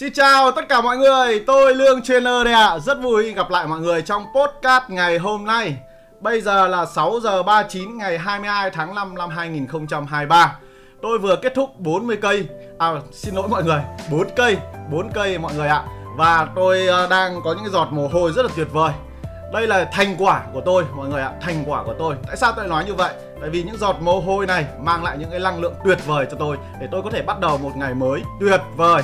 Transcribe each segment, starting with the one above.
Xin chào tất cả mọi người, tôi Lương Trainer đây ạ. Rất vui gặp lại mọi người trong podcast ngày hôm nay. Bây giờ là 6 giờ 39 ngày 22 tháng 5 năm 2023. Tôi vừa kết thúc 40 cây. À xin lỗi mọi người, 4 cây, 4 cây mọi người ạ. Và tôi ờ, đang có những giọt mồ hôi rất là tuyệt vời. Đây là thành quả của tôi mọi người ạ, thành quả của tôi. Tại sao tôi nói như vậy? Tại vì những giọt mồ hôi này mang lại những cái năng lượng tuyệt vời cho tôi để tôi có thể bắt đầu một ngày mới tuyệt vời.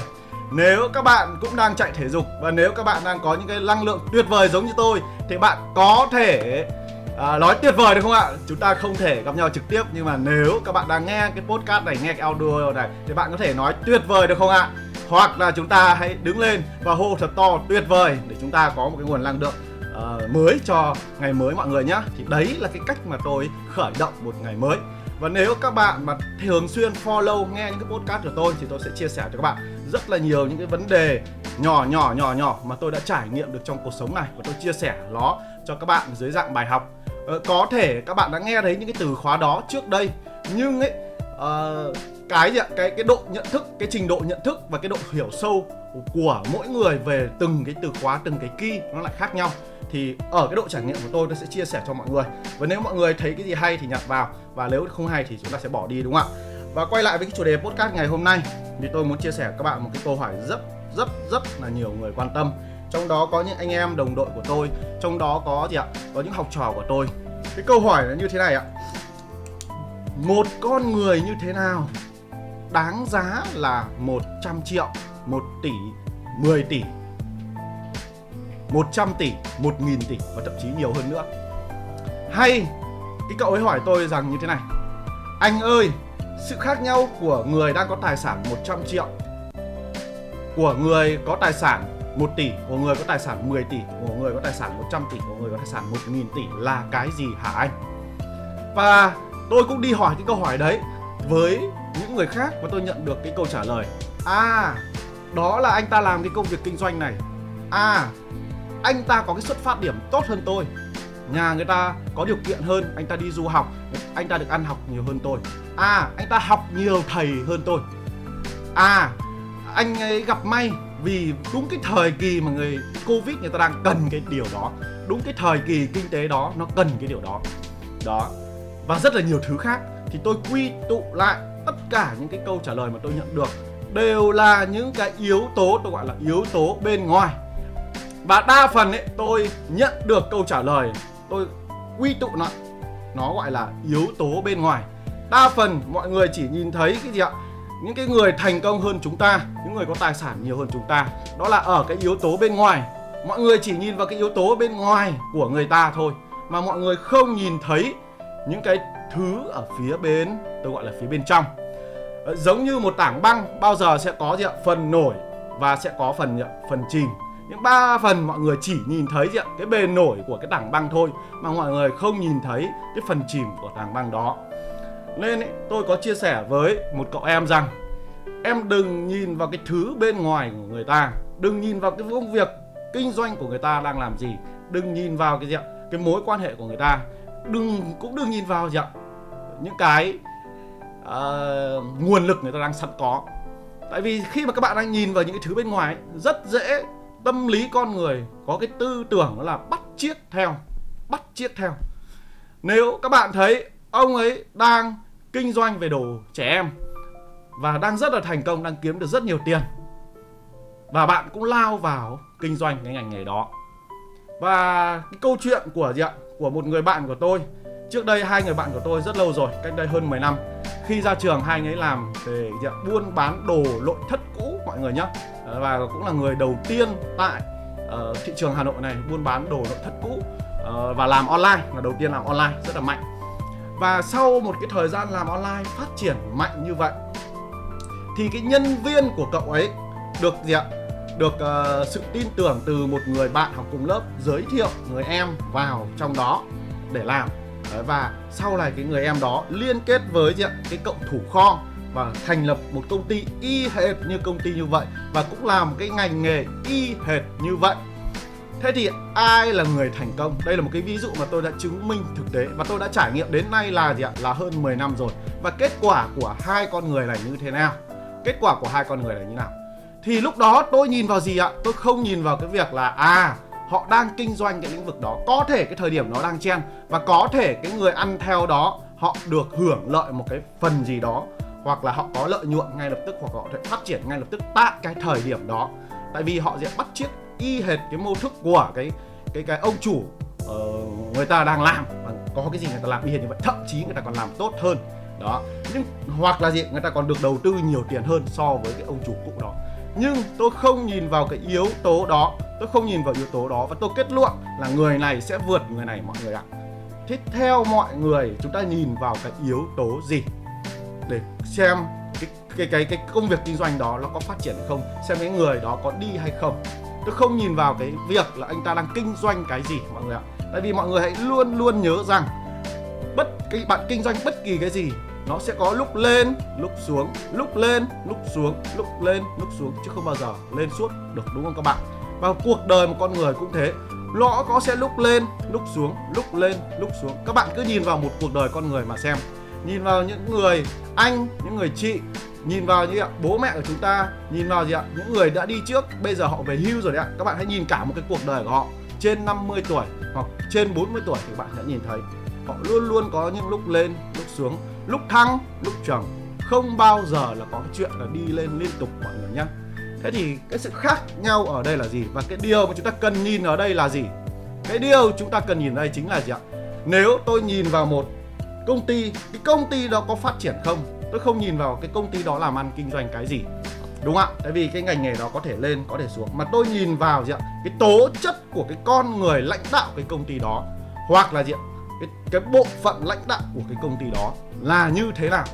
Nếu các bạn cũng đang chạy thể dục và nếu các bạn đang có những cái năng lượng tuyệt vời giống như tôi thì bạn có thể à, nói tuyệt vời được không ạ? Chúng ta không thể gặp nhau trực tiếp nhưng mà nếu các bạn đang nghe cái podcast này, nghe cái audio này thì bạn có thể nói tuyệt vời được không ạ? Hoặc là chúng ta hãy đứng lên và hô thật to tuyệt vời để chúng ta có một cái nguồn năng lượng uh, mới cho ngày mới mọi người nhé thì đấy là cái cách mà tôi khởi động một ngày mới và nếu các bạn mà thường xuyên follow nghe những cái podcast của tôi thì tôi sẽ chia sẻ cho các bạn rất là nhiều những cái vấn đề nhỏ nhỏ nhỏ nhỏ mà tôi đã trải nghiệm được trong cuộc sống này. Và tôi chia sẻ nó cho các bạn dưới dạng bài học. Ờ, có thể các bạn đã nghe thấy những cái từ khóa đó trước đây nhưng ấy uh, cái gì ạ? Cái cái độ nhận thức cái trình độ nhận thức và cái độ hiểu sâu của mỗi người về từng cái từ khóa từng cái key nó lại khác nhau. Thì ở cái độ trải nghiệm của tôi tôi sẽ chia sẻ cho mọi người. Và nếu mọi người thấy cái gì hay thì nhặt vào và nếu không hay thì chúng ta sẽ bỏ đi, đúng không ạ? Và quay lại với cái chủ đề podcast ngày hôm nay, thì tôi muốn chia sẻ các bạn một cái câu hỏi rất rất rất là nhiều người quan tâm. Trong đó có những anh em đồng đội của tôi, trong đó có gì ạ? Có những học trò của tôi. Cái câu hỏi là như thế này ạ. Một con người như thế nào đáng giá là 100 triệu 1 tỷ 10 tỷ? 100 tỷ 1.000 tỷ và thậm chí nhiều hơn nữa. Hay cái cậu ấy hỏi tôi rằng như thế này. Anh ơi, sự khác nhau của người đang có tài sản 100 triệu của người có tài sản 1 tỷ của người có tài sản 10 tỷ của người có tài sản 100 tỷ của người có tài sản 1.000 tỷ là cái gì hả anh? Và tôi cũng đi hỏi cái câu hỏi đấy với những người khác và tôi nhận được cái câu trả lời. À đó là anh ta làm cái công việc kinh doanh này. À anh ta có cái xuất phát điểm tốt hơn tôi nhà người ta có điều kiện hơn, anh ta đi du học, anh ta được ăn học nhiều hơn tôi. À anh ta học nhiều thầy hơn tôi. À anh ấy gặp may vì đúng cái thời kỳ mà người covid người ta đang cần cái điều đó. Đúng cái thời kỳ kinh tế đó, nó cần cái điều đó. Đó. Và rất là nhiều thứ khác. Thì tôi quy tụ lại tất cả những cái câu trả lời mà tôi nhận được đều là những cái yếu tố, tôi gọi là yếu tố bên ngoài. Và đa phần ấy, tôi nhận được câu trả lời tôi quy tụ lại nó gọi là yếu tố bên ngoài. Đa phần mọi người chỉ nhìn thấy cái gì ạ? Những cái người thành công hơn chúng ta, những người có tài sản nhiều hơn chúng ta. Đó là ở cái yếu tố bên ngoài. Mọi người chỉ nhìn vào cái yếu tố bên ngoài của người ta thôi, mà mọi người không nhìn thấy những cái thứ ở phía bên, tôi gọi là phía bên trong. Ờ, giống như một tảng băng, bao giờ sẽ có gì ạ? Phần nổi và sẽ có phần phần chìm những ba phần mọi người chỉ nhìn thấy gì ạ? cái bề nổi của cái tảng băng thôi mà mọi người không nhìn thấy cái phần chìm của tảng băng đó nên ấy, tôi có chia sẻ với một cậu em rằng em đừng nhìn vào cái thứ bên ngoài của người ta đừng nhìn vào cái công việc kinh doanh của người ta đang làm gì đừng nhìn vào cái gì ạ cái mối quan hệ của người ta đừng cũng đừng nhìn vào gì ạ những cái uh, nguồn lực người ta đang sẵn có tại vì khi mà các bạn đang nhìn vào những cái thứ bên ngoài ấy, rất dễ tâm lý con người có cái tư tưởng là bắt chiết theo, bắt chiết theo. Nếu các bạn thấy ông ấy đang kinh doanh về đồ trẻ em và đang rất là thành công, đang kiếm được rất nhiều tiền, và bạn cũng lao vào kinh doanh cái ngành nghề đó. Và cái câu chuyện của gì ạ? Của một người bạn của tôi. Trước đây hai người bạn của tôi rất lâu rồi, cách đây hơn 10 năm. Khi ra trường hai anh ấy làm về gì ạ? buôn bán đồ nội thất cũ, mọi người nhé Ờ, và cũng là người đầu tiên tại uh, thị trường Hà Nội này buôn bán đồ nội thất cũ uh, và làm online là đầu tiên làm online rất là mạnh. Và sau một cái thời gian làm online phát triển mạnh như vậy thì cái nhân viên của cậu ấy được gì ạ? Được uh, sự tin tưởng từ một người bạn học cùng lớp giới thiệu người em vào trong đó để làm. Và sau này cái người em đó liên kết với gì ạ? Cái cậu thủ kho và thành lập một công ty y hệt như công ty như vậy và cũng làm cái ngành nghề y hệt như vậy Thế thì ai là người thành công? Đây là một cái ví dụ mà tôi đã chứng minh thực tế và tôi đã trải nghiệm đến nay là gì ạ? Là hơn 10 năm rồi. Và kết quả của hai con người này như thế nào? Kết quả của hai con người này như nào? thì lúc đó tôi nhìn vào gì ạ tôi không nhìn vào cái việc là à họ đang kinh doanh cái lĩnh vực đó có thể cái thời điểm nó đang chen và có thể cái người ăn theo đó họ được hưởng lợi một cái phần gì đó hoặc là họ có lợi nhuận ngay lập tức hoặc họ thể phát triển ngay lập tức tại cái thời điểm đó. Tại vì họ sẽ bắt chiếc y hệt cái mô thức của cái cái cái ông chủ uh, người ta đang làm. Và có cái gì người ta làm y hệt như vậy thậm chí người ta còn làm tốt hơn. Đó. Nhưng hoặc là gì người ta còn được đầu tư nhiều tiền hơn so với cái ông chủ cũ đó. Nhưng tôi không nhìn vào cái yếu tố đó. Tôi không nhìn vào yếu tố đó và tôi kết luận là người này sẽ vượt người này mọi người ạ. Thế theo mọi người chúng ta nhìn vào cái yếu tố gì? Để xem cái cái cái cái công việc kinh doanh đó nó có phát triển hay không, xem cái người đó có đi hay không. Tôi không nhìn vào cái việc là anh ta đang kinh doanh cái gì, mọi người ạ. Tại vì mọi người hãy luôn luôn nhớ rằng bất cái bạn kinh doanh bất kỳ cái gì, nó sẽ có lúc lên, lúc xuống, lúc lên, lúc xuống, lúc lên, lúc xuống, chứ không bao giờ lên suốt được, đúng không các bạn? Và cuộc đời một con người cũng thế. Nó có sẽ lúc lên, lúc xuống, lúc lên, lúc xuống. Các bạn cứ nhìn vào một cuộc đời con người mà xem nhìn vào những người anh, những người chị, nhìn vào như ạ, bố mẹ của chúng ta, nhìn vào gì ạ, những người đã đi trước, bây giờ họ về hưu rồi đấy ạ. Các bạn hãy nhìn cả một cái cuộc đời của họ, trên 50 tuổi hoặc trên 40 tuổi thì bạn sẽ nhìn thấy, họ luôn luôn có những lúc lên, lúc xuống, lúc thăng, lúc trầm không bao giờ là có cái chuyện là đi lên liên tục mọi người nhé thế thì cái sự khác nhau ở đây là gì? Và cái điều mà chúng ta cần nhìn ở đây là gì? Cái điều chúng ta cần nhìn ở đây chính là gì ạ? Nếu tôi nhìn vào một công ty, cái công ty đó có phát triển không? Tôi không nhìn vào cái công ty đó làm ăn, kinh doanh cái gì. Đúng không ạ? Tại vì cái ngành nghề đó có thể lên, có thể xuống. Mà tôi nhìn vào gì ạ? Cái tố chất của cái con người lãnh đạo cái công ty đó, hoặc là gì ạ? Cái cái bộ phận lãnh đạo của cái công ty đó là như thế nào?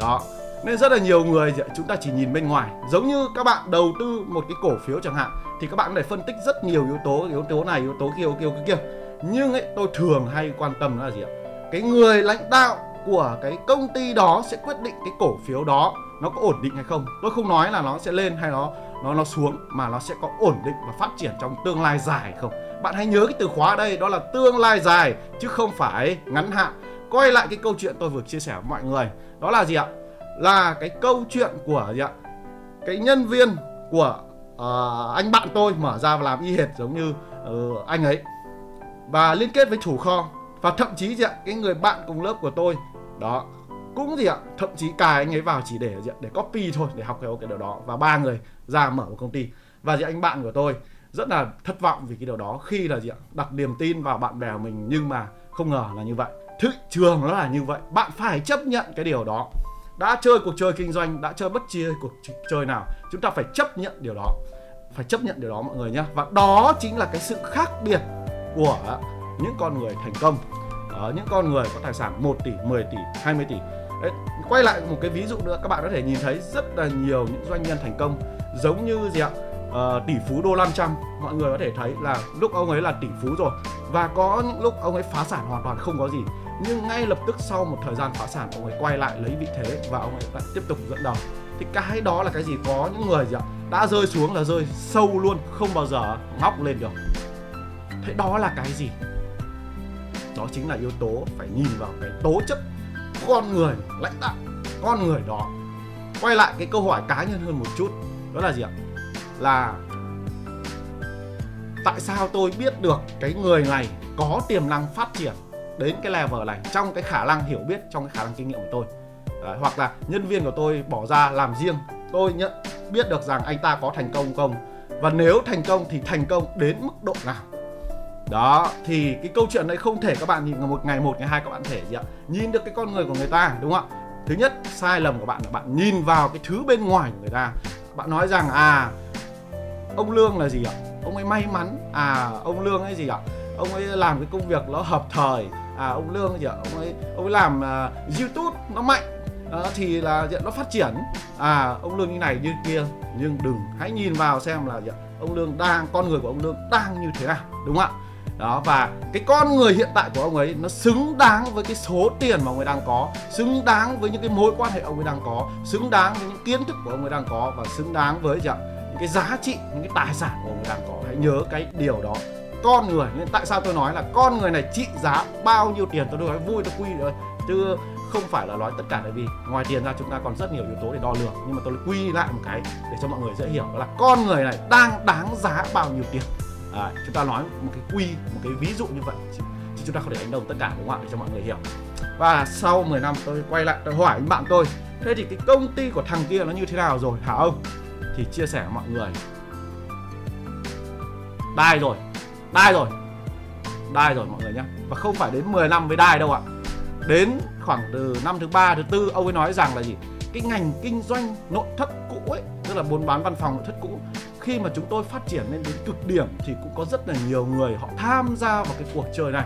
Đó. Nên rất là nhiều người chúng ta chỉ nhìn bên ngoài. Giống như các bạn đầu tư một cái cổ phiếu chẳng hạn, thì các bạn phải phân tích rất nhiều yếu tố yếu tố này yếu tố kia, yếu tố kia. nhưng ấy, tôi thường hay quan tâm là gì ạ? Cái người lãnh đạo của cái công ty đó sẽ quyết định cái cổ phiếu đó nó có ổn định hay không. Tôi không nói là nó sẽ lên hay nó nó nó xuống mà nó sẽ có ổn định và phát triển trong tương lai dài không? Bạn hãy nhớ cái từ khóa ở đây đó là tương lai dài chứ không phải ngắn hạn. Quay lại cái câu chuyện tôi vừa chia sẻ với mọi người đó là gì ạ? Là cái câu chuyện của gì ạ? Cái nhân viên của uh, anh bạn tôi mở ra và làm y hệt giống như uh, anh ấy. Và liên kết với chủ kho và thậm chí gì ạ, cái người bạn cùng lớp của tôi, đó, cũng gì ạ, thậm chí cài anh ấy vào chỉ để gì ạ, để copy thôi, để học theo cái điều đó. Và ba người ra mở một công ty. Và gì anh bạn của tôi rất là thất vọng vì cái điều đó. Khi là gì ạ, đặt niềm tin vào bạn bè của mình, nhưng mà không ngờ là như vậy. Thị trường nó là như vậy. Bạn phải chấp nhận cái điều đó. Đã chơi cuộc chơi kinh doanh, đã chơi bất chia cuộc chơi nào, chúng ta phải chấp nhận điều đó. Phải chấp nhận điều đó mọi người nhé và đó chính là cái sự khác biệt của những con người thành công. Ở những con người có tài sản 1 tỷ 10 tỷ 20 tỷ. Đấy, quay lại một cái ví dụ nữa các bạn có thể nhìn thấy rất là nhiều những doanh nhân thành công giống như gì ạ? Uh, tỷ phú đô Lam Trăm mọi người có thể thấy là lúc ông ấy là tỷ phú rồi và có những lúc ông ấy phá sản hoàn toàn không có gì. Nhưng ngay lập tức sau một thời gian phá sản ông ấy quay lại lấy vị thế và ông ấy lại tiếp tục dẫn đầu. Thì cái đó là cái gì? Có những người gì ạ? Đã rơi xuống là rơi sâu luôn không bao giờ ngóc lên được. Thế đó là cái gì? Đó chính là yếu tố phải nhìn vào cái tố chất con người lãnh đạo con người đó. Quay lại cái câu hỏi cá nhân hơn một chút đó là gì ạ? Là tại sao tôi biết được cái người này có tiềm năng phát triển đến cái level này trong cái khả năng hiểu biết trong cái khả năng kinh nghiệm của tôi? Đấy, hoặc là nhân viên của tôi bỏ ra làm riêng tôi nhận biết được rằng anh ta có thành công không? Và nếu thành công thì thành công đến mức độ nào? Đó thì cái câu chuyện đấy không thể các bạn nhìn một ngày một ngày hai các bạn thể gì ạ? Nhìn được cái con người của người ta đúng không ạ? Thứ nhất sai lầm của bạn là bạn nhìn vào cái thứ bên ngoài của người ta. Bạn nói rằng à ông lương là gì ạ? Ông ấy may mắn. À ông lương ấy gì ạ? Ông ấy làm cái công việc nó hợp thời. À ông lương gì ạ? Ông ấy ông ấy làm uh, youtube nó mạnh. Đó, thì là diện nó phát triển. À ông lương như này như kia. Nhưng đừng hãy nhìn vào xem là gì ạ? Ông lương đang con người của ông lương đang như thế nào đúng không ạ? Đó, và cái con người hiện tại của ông ấy nó xứng đáng với cái số tiền mà ông ấy đang có, xứng đáng với những cái mối quan hệ ông ấy đang có, xứng đáng với những kiến thức của ông ấy đang có và xứng đáng với gì ạ? Những cái giá trị, những cái tài sản của ông ấy đang có. Hãy nhớ cái điều đó. Con người nên tại sao tôi nói là con người này trị giá bao nhiêu tiền tôi nói vui, tôi quy rồi chứ không phải là nói tất cả, tại vì ngoài tiền ra chúng ta còn rất nhiều yếu tố để đo lường. Nhưng mà tôi quy lại một cái để cho mọi người dễ hiểu. Đó là con người này đang đáng giá bao nhiêu tiền à, chúng ta nói một cái quy một cái ví dụ như vậy. Thì chúng ta không thể đánh đồng tất cả đúng không ạ? Để cho mọi người hiểu. Và sau 10 năm tôi quay lại tôi hỏi anh bạn tôi thế thì cái công ty của thằng kia nó như thế nào rồi? Hả ông? Thì chia sẻ với mọi người. Đai rồi đai rồi đai rồi mọi người nhé và không phải đến 10 năm mới đai đâu ạ. Đến khoảng từ năm thứ ba thứ tư ông ấy nói rằng là gì? Cái ngành kinh doanh nội thất cũ ấy tức là buôn bán văn phòng nội thất cũ khi mà chúng tôi phát triển lên đến cực điểm thì cũng có rất là nhiều người họ tham gia vào cái cuộc chơi này.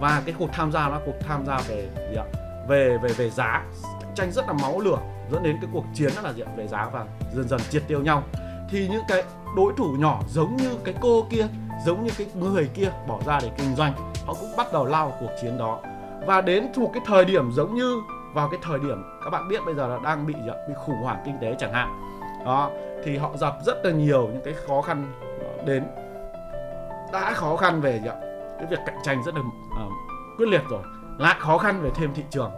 Và cái cuộc tham gia nó cuộc tham gia về gì ạ? Về về về giá cạnh tranh rất là máu lửa, dẫn đến cái cuộc chiến rất là diện về giá và dần dần triệt tiêu nhau. Thì những cái đối thủ nhỏ giống như cái cô kia, giống như cái người kia bỏ ra để kinh doanh, họ cũng bắt đầu lao cuộc chiến đó. Và đến thuộc cái thời điểm giống như vào cái thời điểm các bạn biết bây giờ là đang bị bị khủng hoảng kinh tế chẳng hạn. Đó thì họ gặp rất là nhiều những cái khó khăn đến. Đã khó khăn về gì ạ? cái việc cạnh tranh rất là uh, quyết liệt rồi. Lại khó khăn về thêm thị trường.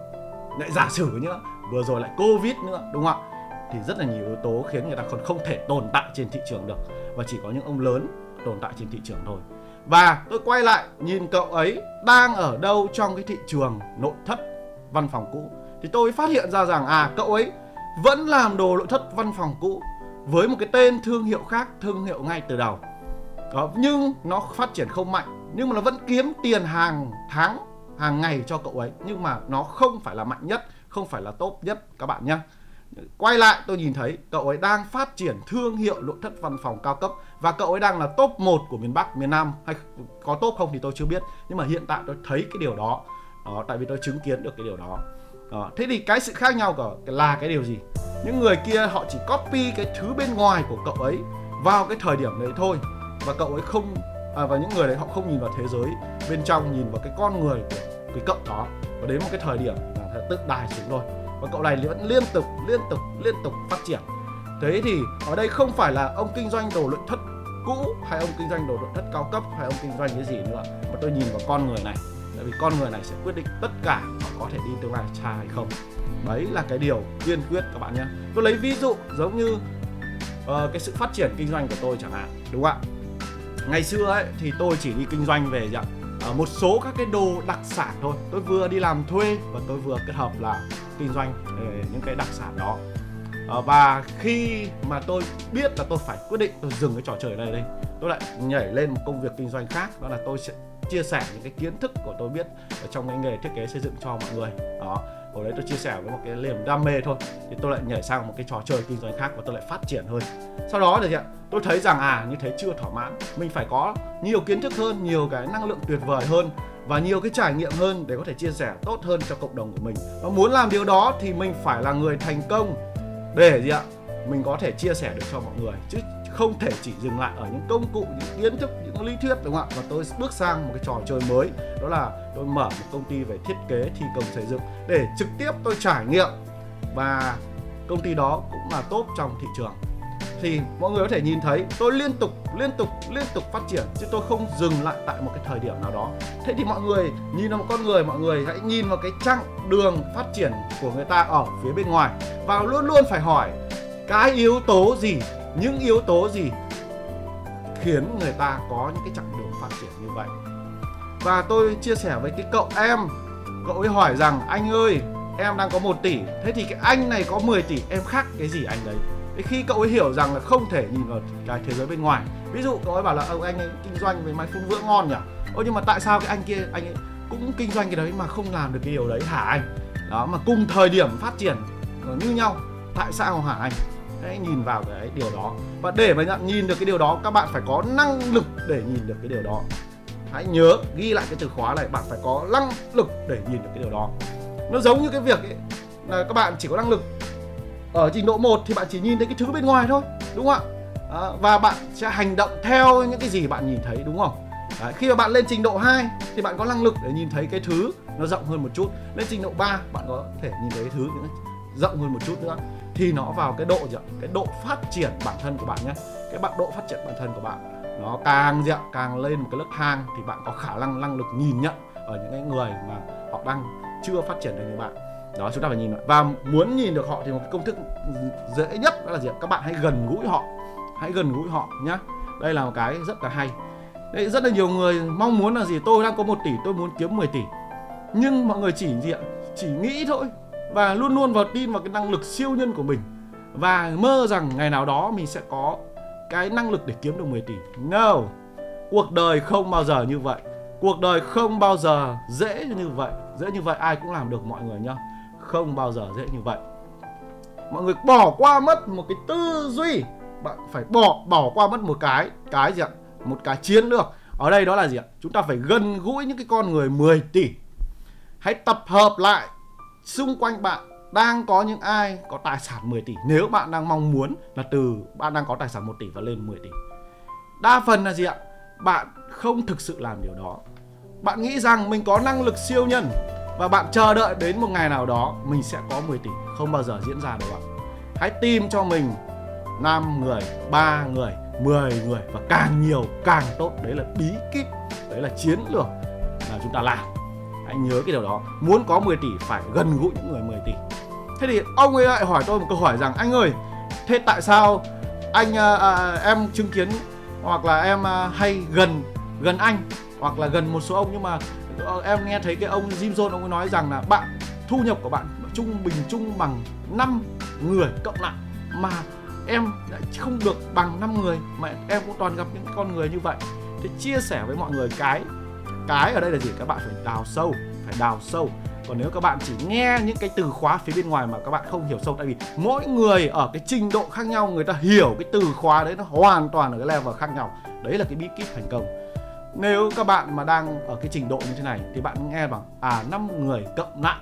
Lại giả sử nữa vừa rồi lại covid nữa đúng không ạ? Thì rất là nhiều yếu tố khiến người ta còn không thể tồn tại trên thị trường được. Và chỉ có những ông lớn tồn tại trên thị trường thôi. Và tôi quay lại nhìn cậu ấy đang ở đâu trong cái thị trường nội thất văn phòng cũ. Thì tôi phát hiện ra rằng à cậu ấy vẫn làm đồ nội thất văn phòng cũ với một cái tên thương hiệu khác thương hiệu ngay từ đầu. Đó, nhưng nó phát triển không mạnh nhưng mà nó vẫn kiếm tiền hàng tháng hàng ngày cho cậu ấy. Nhưng mà nó không phải là mạnh nhất không phải là tốt nhất các bạn nhé. Quay lại tôi nhìn thấy cậu ấy đang phát triển thương hiệu nội thất văn phòng cao cấp và cậu ấy đang là top 1 của miền Bắc, miền Nam. Hay có top không thì tôi chưa biết nhưng mà hiện tại tôi thấy cái điều đó. Đó tại vì tôi chứng kiến được cái điều đó đó. thế thì cái sự khác nhau của là cái điều gì? Những người kia họ chỉ copy cái thứ bên ngoài của cậu ấy vào cái thời điểm đấy thôi và cậu ấy không à, và những người đấy họ không nhìn vào thế giới bên trong nhìn vào cái con người của cái cậu đó. Và đến một cái thời điểm là tự đài xuống thôi và cậu này vẫn liên tục liên tục liên tục phát triển. Thế thì ở đây không phải là ông kinh doanh đồ nội thất cũ hay ông kinh doanh đồ nội thất cao cấp hay ông kinh doanh cái gì nữa. Mà tôi nhìn vào con người này tại vì con người này sẽ quyết định tất cả họ có thể đi tương lai xa hay không. Đấy là cái điều tiên quyết các bạn nhé. Tôi lấy ví dụ giống như uh, cái sự phát triển kinh doanh của tôi chẳng hạn đúng không ạ? Ngày xưa ấy thì tôi chỉ đi kinh doanh về dạng uh, ờ, một số các cái đồ đặc sản thôi. Tôi vừa đi làm thuê và tôi vừa kết hợp là kinh doanh về những cái đặc sản đó. Ờ, và khi mà tôi biết là tôi phải quyết định tôi dừng cái trò chơi này đây tôi lại nhảy lên một công việc kinh doanh khác đó là tôi sẽ chia sẻ những cái kiến thức của tôi biết ở trong cái nghề thiết kế xây dựng cho mọi người. Đó, hồi đấy tôi chia sẻ với một cái niềm đam mê thôi, thì tôi lại nhảy sang một cái trò chơi kinh doanh khác và tôi lại phát triển hơn. Sau đó thì tôi thấy rằng à như thế chưa thỏa mãn, mình phải có nhiều kiến thức hơn, nhiều cái năng lượng tuyệt vời hơn và nhiều cái trải nghiệm hơn để có thể chia sẻ tốt hơn cho cộng đồng của mình. Và muốn làm điều đó thì mình phải là người thành công để gì ạ, mình có thể chia sẻ được cho mọi người. Chứ không thể chỉ dừng lại ở những công cụ, những kiến thức, những lý thuyết, đúng không ạ? Và tôi bước sang một cái trò chơi mới, đó là tôi mở một công ty về thiết kế thi công xây dựng để trực tiếp tôi trải nghiệm. Và công ty đó cũng là tốt trong thị trường. Thì mọi người có thể nhìn thấy tôi liên tục liên tục liên tục phát triển, chứ tôi không dừng lại tại một cái thời điểm nào đó. Thế thì mọi người nhìn vào một con người, mọi người hãy nhìn vào cái chặng đường phát triển của người ta ở phía bên ngoài và luôn luôn phải hỏi, cái yếu tố gì những yếu tố gì khiến người ta có những cái chặng đường phát triển như vậy? Và tôi chia sẻ với cái cậu em. Cậu ấy hỏi rằng, anh ơi, em đang có 1 tỷ. Thế thì cái anh này có 10 tỷ, em khác cái gì anh đấy thì khi cậu ấy hiểu rằng là không thể nhìn vào cái thế giới bên ngoài. Ví dụ cậu ấy bảo là ông anh ấy kinh doanh với máy phun vữa ngon nhỉ? Ô nhưng mà tại sao cái anh kia, anh ấy cũng kinh doanh cái đấy mà không làm được cái điều đấy hả anh? Đó, mà cùng thời điểm phát triển như nhau, tại sao hả anh? Hãy nhìn vào cái điều đó. Và để mà nhận nhìn được cái điều đó các bạn phải có năng lực để nhìn được cái điều đó. Hãy nhớ ghi lại cái từ khóa này bạn phải có năng lực để nhìn được cái điều đó. Nó giống như cái việc ấy, là các bạn chỉ có năng lực ở trình độ 1 thì bạn chỉ nhìn thấy cái thứ bên ngoài thôi đúng không ạ? À, và bạn sẽ hành động theo những cái gì bạn nhìn thấy đúng không? Đấy, khi mà bạn lên trình độ 2 thì bạn có năng lực để nhìn thấy cái thứ nó rộng hơn một chút. Lên trình độ 3 bạn có thể nhìn thấy cái thứ những rộng hơn một chút nữa thì nó vào cái độ gì ạ? cái độ phát triển bản thân của bạn nhé. Cái bạn độ phát triển bản thân của bạn nó càng gì ạ? càng lên một cái lớp thang thì bạn có khả năng năng lực nhìn nhận ở những cái người mà họ đang chưa phát triển được như bạn. Đó chúng ta phải nhìn và muốn nhìn được họ thì một cái công thức dễ nhất đó là gì các bạn hãy gần gũi họ. Hãy gần gũi họ nhá. Đây là một cái rất là hay. Đấy, rất là nhiều người mong muốn là gì? Tôi đang có một tỷ tôi muốn kiếm 10 tỷ. Nhưng mọi người chỉ gì ạ? Chỉ nghĩ thôi và luôn luôn vào tin vào cái năng lực siêu nhân của mình. Và mơ rằng ngày nào đó mình sẽ có cái năng lực để kiếm được 10 tỷ. No. Cuộc đời không bao giờ như vậy. Cuộc đời không bao giờ dễ như vậy. Dễ như vậy ai cũng làm được mọi người nhá. Không bao giờ dễ như vậy. Mọi người bỏ qua mất một cái tư duy. Bạn phải bỏ bỏ qua mất một cái cái gì ạ? Một cái chiến lược. Ở đây đó là gì ạ? Chúng ta phải gần gũi những cái con người 10 tỷ. Hãy tập hợp lại xung quanh bạn đang có những ai có tài sản 10 tỷ? Nếu bạn đang mong muốn là từ bạn đang có tài sản 1 tỷ và lên 10 tỷ. Đa phần là gì ạ? Bạn không thực sự làm điều đó. Bạn nghĩ rằng mình có năng lực siêu nhân và bạn chờ đợi đến một ngày nào đó mình sẽ có 10 tỷ. Không bao giờ diễn ra đâu bạn hãy tìm cho mình 5 người, 3 người, 10 người và càng nhiều càng tốt. Đấy là bí kíp đấy là chiến lược là chúng ta làm hãy nhớ cái điều đó. Muốn có 10 tỷ phải gần gũi những người 10 tỷ. Thế thì ông ấy lại hỏi tôi một câu hỏi rằng anh ơi thế tại sao anh à, à, em chứng kiến hoặc là em à, hay gần gần anh hoặc là gần một số ông? Nhưng mà ờ, em nghe thấy cái ông Jim Jones ông ấy nói rằng là bạn thu nhập của bạn trung bình chung bằng 5 người cộng lại mà em lại không được bằng 5 người mà em cũng toàn gặp những con người như vậy. Thì chia sẻ với mọi người cái cái ở đây là gì? Các bạn phải đào sâu phải đào sâu. Còn nếu các bạn chỉ nghe những cái từ khóa phía bên ngoài mà các bạn không hiểu sâu tại vì mỗi người ở cái trình độ khác nhau người ta hiểu cái từ khóa đấy nó hoàn toàn ở cái level khác nhau. Đấy là cái bí kíp thành công. Nếu các bạn mà đang ở cái trình độ như thế này thì bạn nghe bằng à năm người cộng lại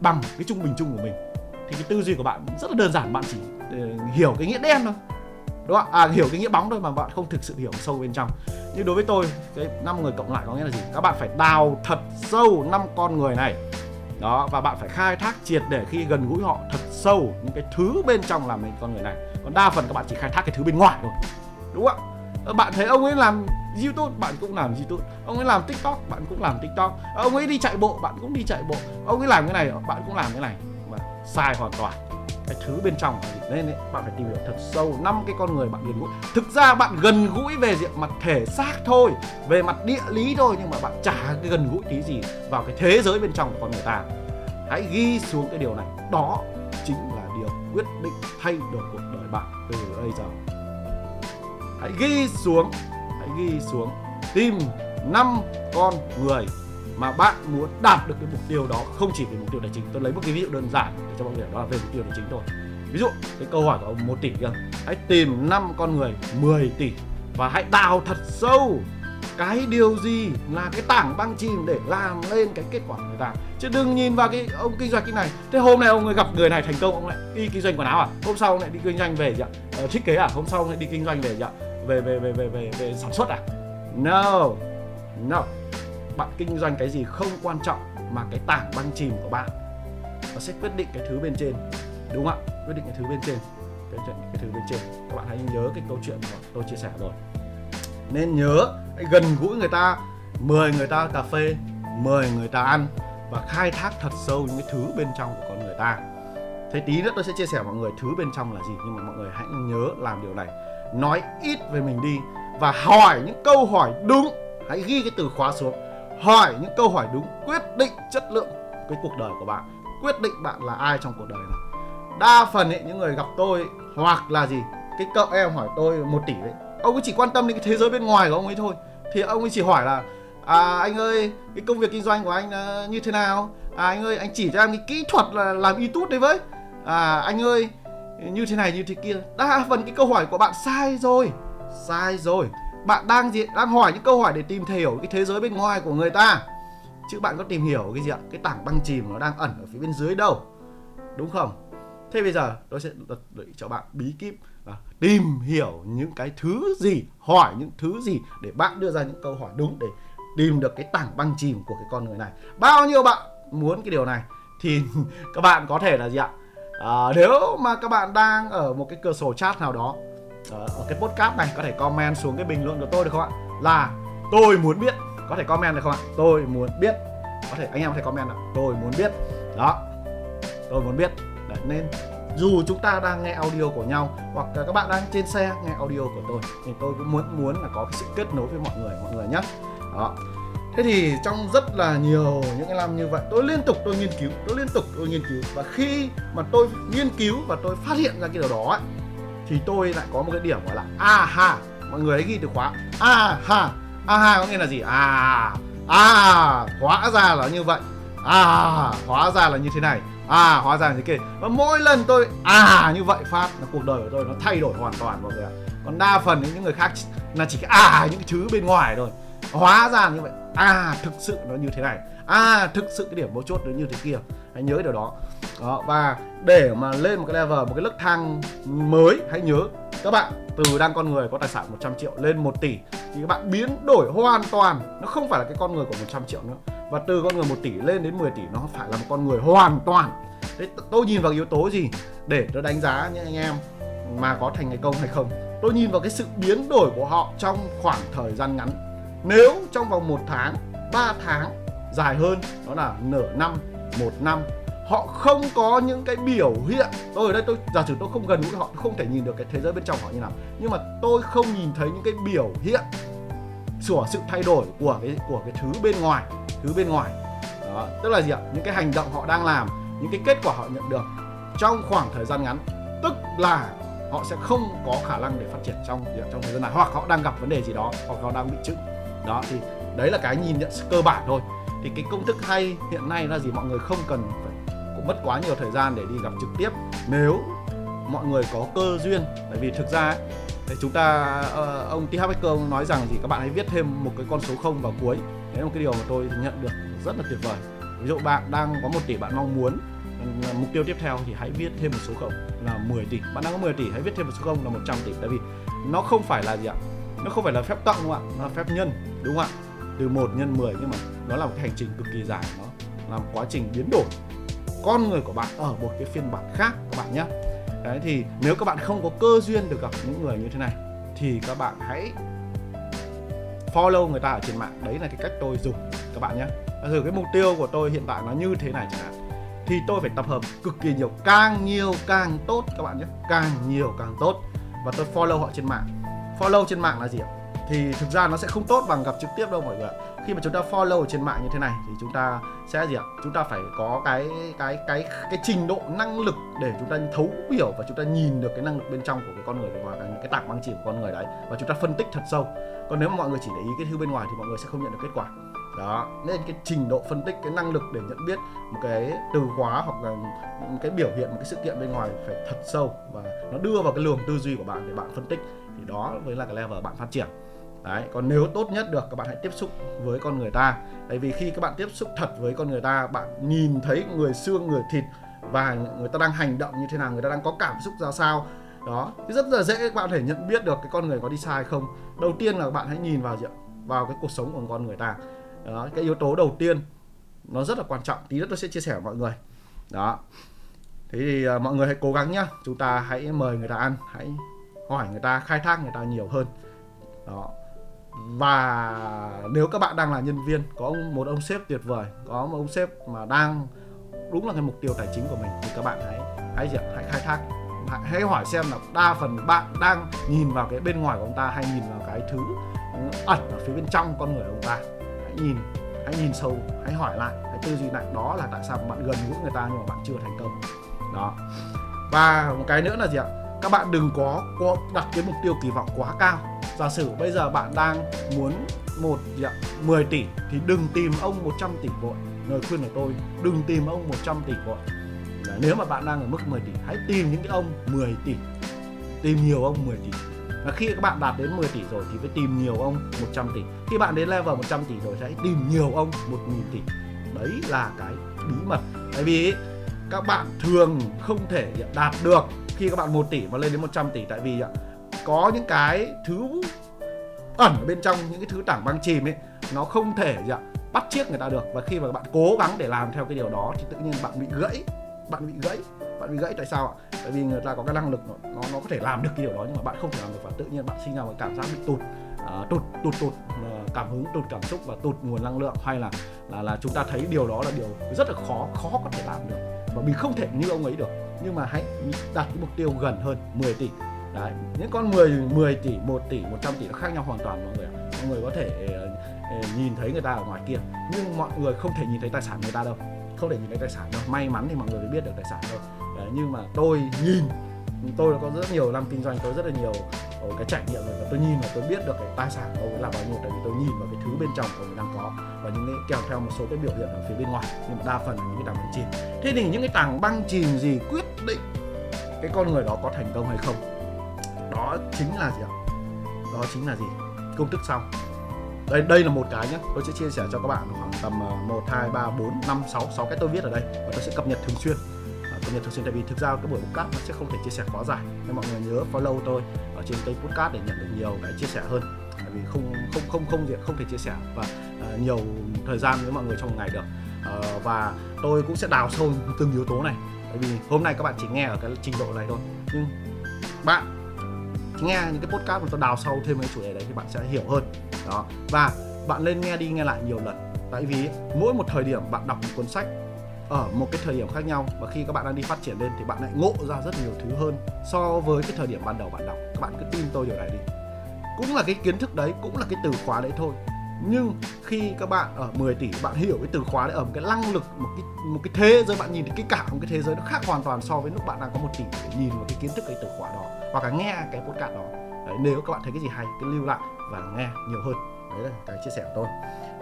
bằng cái trung bình chung của mình. Thì cái tư duy của bạn rất là đơn giản bạn chỉ uh, hiểu cái nghĩa đen thôi đúng không à hiểu cái nghĩa bóng thôi mà bạn không thực sự hiểu sâu bên trong. Như đối với tôi, cái năm người cộng lại có nghĩa là gì? Các bạn phải đào thật sâu năm con người này. Đó, và bạn phải khai thác triệt để khi gần gũi họ thật sâu những cái thứ bên trong làm nên con người này. Còn đa phần các bạn chỉ khai thác cái thứ bên ngoài thôi. Đúng không ạ? Ờ, bạn thấy ông ấy làm youtube, bạn cũng làm youtube. Ông ấy làm tiktok, bạn cũng làm tiktok. Ờ, ông ấy đi chạy bộ, bạn cũng đi chạy bộ. Ông ấy làm cái này, bạn cũng làm cái này. Mà sai hoàn toàn cái thứ bên trong nên ấy, bạn phải tìm hiểu thật sâu năm cái con người bạn gần gũi. Thực ra bạn gần gũi về diện mặt thể xác thôi về mặt địa lý thôi nhưng mà bạn chả cái gần gũi tí gì vào cái thế giới bên trong của con người ta. Hãy ghi xuống cái điều này. Đó chính là điều quyết định thay đổi cuộc đời bạn từ bây giờ. Hãy ghi xuống hãy ghi xuống. Tìm năm con người mà bạn muốn đạt được cái mục tiêu đó không chỉ về mục tiêu tài chính. Tôi lấy một cái ví dụ đơn giản để cho mọi người đó là về mục tiêu tài chính thôi. Ví dụ cái câu hỏi của ông 1 tỷ kia. Hãy tìm 5 con người 10 tỷ và hãy đào thật sâu cái điều gì là cái tảng băng chìm để làm lên cái kết quả của người ta. Chứ đừng nhìn vào cái ông kinh doanh cái này. Thế hôm nay ông gặp người này thành công ông lại đi kinh doanh quần áo à? Hôm sau ông lại đi kinh doanh về gì ạ? Ờ, thiết kế à? Hôm sau ông lại đi kinh doanh về gì ạ? Về về về về về, về sản xuất à? No no bạn kinh doanh cái gì không quan trọng mà cái tảng băng chìm của bạn. Nó sẽ quyết định cái thứ bên trên đúng không ạ? Quyết định cái thứ bên trên cái, cái thứ bên trên. Các bạn hãy nhớ cái câu chuyện mà tôi chia sẻ rồi. Nên nhớ hãy gần gũi người ta mời người ta cà phê mời người ta ăn và khai thác thật sâu những cái thứ bên trong của con người ta. Thế tí nữa tôi sẽ chia sẻ mọi người thứ bên trong là gì nhưng mà mọi người hãy nhớ làm điều này. Nói ít về mình đi và hỏi những câu hỏi đúng. Hãy ghi cái từ khóa xuống hỏi những câu hỏi đúng quyết định chất lượng cái cuộc đời của bạn. Quyết định bạn là ai trong cuộc đời này. Đa phần ấy, những người gặp tôi ấy, hoặc là gì cái cậu em hỏi tôi một tỷ đấy. Ông ấy chỉ quan tâm đến cái thế giới bên ngoài của ông ấy thôi. Thì ông ấy chỉ hỏi là à anh ơi cái công việc kinh doanh của anh uh, như thế nào? À anh ơi anh chỉ cho em cái kỹ thuật là làm youtube đấy với. À anh ơi như thế này như thế kia. Đa phần cái câu hỏi của bạn sai rồi sai rồi bạn đang gì đang hỏi những câu hỏi để tìm hiểu cái thế giới bên ngoài của người ta. Chứ bạn có tìm hiểu cái gì ạ? Cái tảng băng chìm nó đang ẩn ở phía bên dưới đâu. Đúng không? Thế bây giờ tôi sẽ đợi cho bạn bí kíp là tìm hiểu những cái thứ gì hỏi những thứ gì để bạn đưa ra những câu hỏi đúng để tìm được cái tảng băng chìm của cái con người này. Bao nhiêu bạn muốn cái điều này thì các bạn có thể là gì ạ? À, nếu mà các bạn đang ở một cái cửa sổ chat nào đó Ờ, ở cái podcast này có thể comment xuống cái bình luận của tôi được không ạ? Là tôi muốn biết có thể comment được không ạ? Tôi muốn biết. Có thể anh em có thể comment là tôi muốn biết. Đó. Tôi muốn biết. Đấy, nên dù chúng ta đang nghe audio của nhau hoặc là các bạn đang trên xe nghe audio của tôi thì tôi cũng muốn muốn là có cái sự kết nối với mọi người mọi người nhé đó. Thế thì trong rất là nhiều những cái năm như vậy tôi liên tục tôi nghiên cứu tôi liên tục tôi nghiên cứu. Và khi mà tôi nghiên cứu và tôi phát hiện ra cái điều đó ấy, thì tôi lại có một cái điểm gọi là aha. Mọi người hãy ghi từ khóa aha. Aha có nghĩa là gì? À à hóa ra là như vậy. À hóa ra là như thế này. À hóa ra là như thế kia. Và mỗi lần tôi à như vậy, phát, là cuộc đời của tôi nó thay đổi hoàn toàn, mọi người ạ. Còn đa phần những người khác là chỉ à những cái thứ bên ngoài thôi. Hóa ra như vậy. À thực sự nó như thế này. À thực sự cái điểm mấu chốt nó như thế kia. Hãy nhớ điều đó. Đó, và để mà lên một cái level một cái lớp thang mới hãy nhớ các bạn từ đang con người có tài sản 100 triệu lên 1 tỷ thì các bạn biến đổi hoàn toàn nó không phải là cái con người của 100 triệu nữa. Và từ con người 1 tỷ lên đến 10 tỷ nó phải là một con người hoàn toàn. Đấy, tôi nhìn vào yếu tố gì để tôi đánh giá những anh em mà có thành ngày công hay không? Tôi nhìn vào cái sự biến đổi của họ trong khoảng thời gian ngắn. Nếu trong vòng một tháng 3 tháng dài hơn đó là nửa năm một năm họ không có những cái biểu hiện. Tôi ở đây tôi, giả sử tôi không gần gũi họ, tôi không thể nhìn được cái thế giới bên trong họ như nào. Nhưng mà tôi không nhìn thấy những cái biểu hiện của sự thay đổi của cái của cái thứ bên ngoài, thứ bên ngoài. Đó, tức là gì ạ? Những cái hành động họ đang làm, những cái kết quả họ nhận được trong khoảng thời gian ngắn. Tức là họ sẽ không có khả năng để phát triển trong trong thời gian này. Hoặc họ đang gặp vấn đề gì đó, hoặc họ đang bị chững đó, thì đấy là cái nhìn nhận cơ bản thôi. Thì cái công thức hay hiện nay là gì? Mọi người không cần mất quá nhiều thời gian để đi gặp trực tiếp. Nếu mọi người có cơ duyên bởi vì thực ra thì chúng ta uh, ông TH Baker nói rằng thì các bạn hãy viết thêm một cái con số không vào cuối. Đấy là một cái điều mà tôi nhận được rất là tuyệt vời. Ví dụ bạn đang có một tỷ bạn mong muốn mục tiêu tiếp theo thì hãy viết thêm một số không là 10 tỷ. Bạn đang có 10 tỷ hãy viết thêm một số không là 100 tỷ. Tại vì nó không phải là gì ạ? Nó không phải là phép cộng đúng không ạ? Nó là phép nhân đúng không ạ? Từ 1 nhân 10 nhưng mà nó là một hành trình cực kỳ dài nó là một quá trình biến đổi con người của bạn ở một cái phiên bản khác các bạn nhé đấy, thì nếu các bạn không có cơ duyên được gặp những người như thế này, thì các bạn hãy follow người ta ở trên mạng. Đấy là cái cách tôi dùng, các bạn nhé thử cái mục tiêu của tôi hiện tại nó như thế này chẳng hạn, thì tôi phải tập hợp cực kỳ nhiều, càng nhiều càng tốt, các bạn nhé càng nhiều càng tốt. Và tôi follow họ trên mạng. Follow trên mạng là gì ạ? Thì thực ra nó sẽ không tốt bằng gặp trực tiếp đâu mọi người ạ khi mà chúng ta follow ở trên mạng như thế này thì chúng ta sẽ gì ạ? Chúng ta phải có cái cái cái cái trình độ năng lực để chúng ta thấu hiểu và chúng ta nhìn được cái năng lực bên trong của cái con người và cái, cái tảng băng chìm của con người đấy và chúng ta phân tích thật sâu. Còn nếu mà mọi người chỉ để ý cái thứ bên ngoài thì mọi người sẽ không nhận được kết quả. Đó nên cái trình độ phân tích cái năng lực để nhận biết một cái từ khóa hoặc là một cái biểu hiện một cái sự kiện bên ngoài phải thật sâu và nó đưa vào cái luồng tư duy của bạn để bạn phân tích thì đó mới là cái level bạn phát triển đấy còn nếu tốt nhất được các bạn hãy tiếp xúc với con người ta. Tại vì khi các bạn tiếp xúc thật với con người ta bạn nhìn thấy người xương người thịt và người ta đang hành động như thế nào người ta đang có cảm xúc ra sao. Đó thì rất là dễ các bạn có thể nhận biết được cái con người có đi sai không. Đầu tiên là bạn hãy nhìn vào gì vào cái cuộc sống của con người ta. Đó cái yếu tố đầu tiên nó rất là quan trọng tí nữa tôi sẽ chia sẻ với mọi người. Đó thế thì uh, mọi người hãy cố gắng nhá. Chúng ta hãy mời người ta ăn hãy hỏi người ta khai thác người ta nhiều hơn. Đó và nếu các bạn đang là nhân viên có một ông sếp tuyệt vời có một ông sếp mà đang đúng là cái mục tiêu tài chính của mình thì các bạn hãy hãy gì hãy khai thác. Hãy, hãy hỏi xem là đa phần bạn đang nhìn vào cái bên ngoài của ông ta hay nhìn vào cái thứ ẩn ở phía bên trong con người ông ta. Hãy nhìn hãy nhìn sâu hãy hỏi lại hãy tư duy lại. Đó là tại sao bạn gần gũi người ta nhưng mà bạn chưa thành công. Đó. Và một cái nữa là gì ạ? Các bạn đừng có, có đặt cái mục tiêu kỳ vọng quá cao. Giả sử bây giờ bạn đang muốn một dạ, gì 10 tỷ thì đừng tìm ông 100 tỷ vội. Lời khuyên của tôi đừng tìm ông 100 tỷ vội. Nếu mà bạn đang ở mức 10 tỷ hãy tìm những cái ông 10 tỷ. Tìm nhiều ông 10 tỷ. Và khi các bạn đạt đến 10 tỷ rồi thì phải tìm nhiều ông 100 tỷ. Khi bạn đến level 100 tỷ rồi hãy tìm nhiều ông 1.000 tỷ. Đấy là cái bí mật. Tại vì các bạn thường không thể dạ, đạt được khi các bạn 1 tỷ mà lên đến 100 tỷ tại vì à, có những cái thứ ẩn ở bên trong những cái thứ tảng băng chìm ấy nó không thể gì ạ bắt chiếc người ta được. Và khi mà bạn cố gắng để làm theo cái điều đó thì tự nhiên bạn bị gãy bạn bị gãy bạn bị gãy. Tại sao ạ? Tại vì người ta có cái năng lực nó nó, nó có thể làm được cái điều đó nhưng mà bạn không thể làm được và tự nhiên bạn sinh ra một cảm giác bị tụt uh, tụt tụt tụt uh, cảm hứng tụt cảm xúc và tụt nguồn năng lượng. Hay là là là chúng ta thấy điều đó là điều rất là khó khó có thể làm được và mình không thể như ông ấy được nhưng mà hãy đặt cái mục tiêu gần hơn 10 tỷ. Đấy những con 10 10 tỷ 1 tỷ 100 tỷ nó khác nhau hoàn toàn mọi người mọi người có thể ờ, ờ, nhìn thấy người ta ở ngoài kia nhưng mọi người không thể nhìn thấy tài sản người ta đâu. Không thể nhìn thấy tài sản đâu. May mắn thì mọi người mới biết được tài sản thôi. Đấy, nhưng mà tôi nhìn tôi đã có rất nhiều năm kinh doanh tôi rất là nhiều ờ, cái trải nghiệm rồi và tôi nhìn và tôi biết được cái tài sản của ông ấy là bao nhiêu. Tại vì tôi nhìn vào cái thứ bên trong của ông ấy đang có và những cái kèo theo một số cái biểu hiện ở phía bên ngoài nhưng mà đa phần là những cái tảng băng chìm. Thế thì những cái tảng băng chìm gì quyết định cái con người đó có thành công hay không? Đó chính là gì ạ? Đó chính là gì? Công thức sau. Đây đây là một cái nhé tôi sẽ chia sẻ cho các bạn khoảng tầm 1, 2, 3, 4, 5, 6 6 cái tôi viết ở đây và tôi sẽ cập nhật thường xuyên. À, cập nhật thường xuyên tại vì thực ra cái buổi podcast nó sẽ không thể chia sẻ quá dài. Nên mọi người nhớ follow tôi ở trên kênh podcast để nhận được nhiều cái chia sẻ hơn vì không không không không thể không thể chia sẻ và uh, nhiều thời gian với mọi người trong một ngày được. Uh, và tôi cũng sẽ đào sâu từng yếu tố này. Bởi vì hôm nay các bạn chỉ nghe ở cái trình độ này thôi. Nhưng bạn nghe những cái podcast mà tôi đào sâu thêm cái chủ đề đấy thì bạn sẽ hiểu hơn. Đó. Và bạn nên nghe đi nghe lại nhiều lần. Tại vì mỗi một thời điểm bạn đọc một cuốn sách ở một cái thời điểm khác nhau và khi các bạn đang đi phát triển lên thì bạn lại ngộ ra rất nhiều thứ hơn so với cái thời điểm ban đầu bạn đọc. Các bạn cứ tin tôi điều này đi cũng là cái kiến thức đấy cũng là cái từ khóa đấy thôi. Nhưng khi các bạn ở 10 tỷ bạn hiểu cái từ khóa đấy ở một cái năng lực một cái một cái thế giới bạn nhìn thấy cái cả một cái thế giới nó khác hoàn toàn so với lúc bạn đang có một tỷ để nhìn một cái kiến thức cái từ khóa đó hoặc là nghe cái podcast đó. Đấy, nếu các bạn thấy cái gì hay cứ lưu lại và nghe nhiều hơn. Đấy là cái chia sẻ của tôi.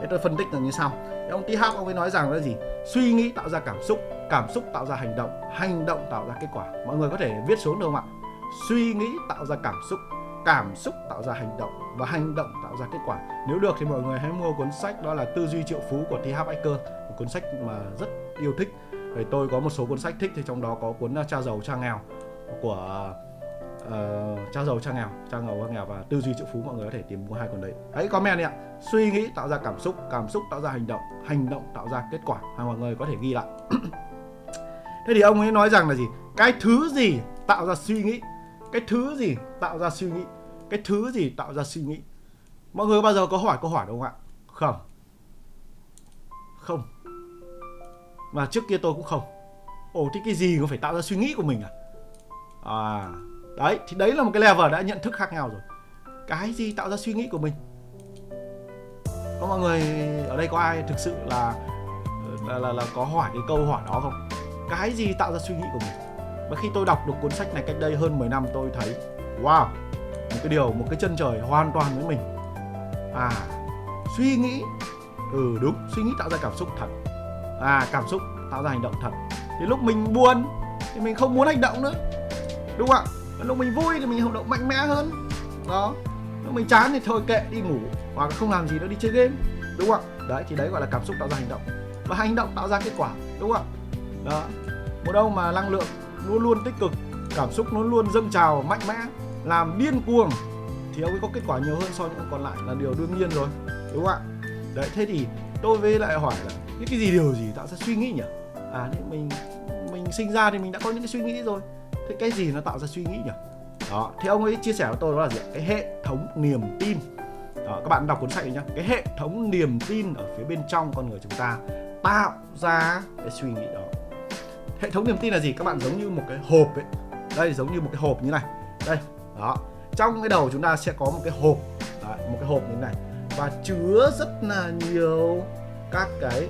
Thế tôi phân tích là như sau. Ông T Hawk ông ấy nói rằng là gì? Suy nghĩ tạo ra cảm xúc cảm xúc tạo ra hành động hành động tạo ra kết quả. Mọi người có thể viết xuống được không ạ? Suy nghĩ tạo ra cảm xúc cảm xúc tạo ra hành động và hành động tạo ra kết quả. Nếu được thì mọi người hãy mua cuốn sách đó là tư duy triệu phú của T Harv một cuốn sách mà rất yêu thích. Thì tôi có một số cuốn sách thích thì trong đó có cuốn à, cha giàu cha nghèo của uh, cha giàu cha nghèo cha giàu cha nghèo và tư duy triệu phú. Mọi người có thể tìm mua hai cuốn đấy. Hãy comment đi ạ. Suy nghĩ tạo ra cảm xúc cảm xúc tạo ra hành động hành động tạo ra kết quả. Hai mọi người có thể ghi lại. Thế thì ông ấy nói rằng là gì? Cái thứ gì tạo ra suy nghĩ? Cái thứ gì tạo ra suy nghĩ? Cái thứ gì tạo ra suy nghĩ? Mọi người bao giờ có hỏi câu hỏi đúng không ạ? Không. Không. Mà trước kia tôi cũng không. Ồ thì cái gì cũng phải tạo ra suy nghĩ của mình à? À đấy thì đấy là một cái level đã nhận thức khác nhau rồi. Cái gì tạo ra suy nghĩ của mình? Có mọi người ở đây có ai thực sự là là là, là có hỏi cái câu hỏi đó không? Cái gì tạo ra suy nghĩ của mình? Và khi tôi đọc được cuốn sách này cách đây hơn 10 năm, tôi thấy, wow, một cái điều, một cái chân trời hoàn toàn với mình. À suy nghĩ ừ đúng, suy nghĩ tạo ra cảm xúc thật. À cảm xúc tạo ra hành động thật. Thì lúc mình buồn thì mình không muốn hành động nữa, đúng không ạ? Lúc mình vui thì mình hành động mạnh mẽ hơn, đó. Lúc mình chán thì thôi kệ, đi ngủ, hoặc không làm gì nữa, đi chơi game, đúng không ạ? Đấy, thì đấy gọi là cảm xúc tạo ra hành động. Và hành động tạo ra kết quả, đúng không ạ? Đó. Một đâu mà năng lượng luôn luôn tích cực cảm xúc nó luôn dâng trào mạnh mẽ làm điên cuồng. Thì ông ấy có kết quả nhiều hơn so với những còn lại là điều đương nhiên rồi đúng không ạ? Đấy thế thì tôi với lại hỏi là những cái gì điều gì tạo ra suy nghĩ nhỉ? À thì mình mình sinh ra thì mình đã có những cái suy nghĩ rồi. Thế cái gì nó tạo ra suy nghĩ nhỉ? Đó thì ông ấy chia sẻ với tôi đó là gì cái hệ thống niềm tin. Đó, các bạn đọc cuốn sách này nhá. Cái hệ thống niềm tin ở phía bên trong con người chúng ta tạo ra cái suy nghĩ đó hệ thống niềm tin là gì? Các bạn giống như một cái hộp ấy. Đây giống như một cái hộp như này. Đây đó. Trong cái đầu chúng ta sẽ có một cái hộp. Đấy, một cái hộp như thế này. Và chứa rất là nhiều các cái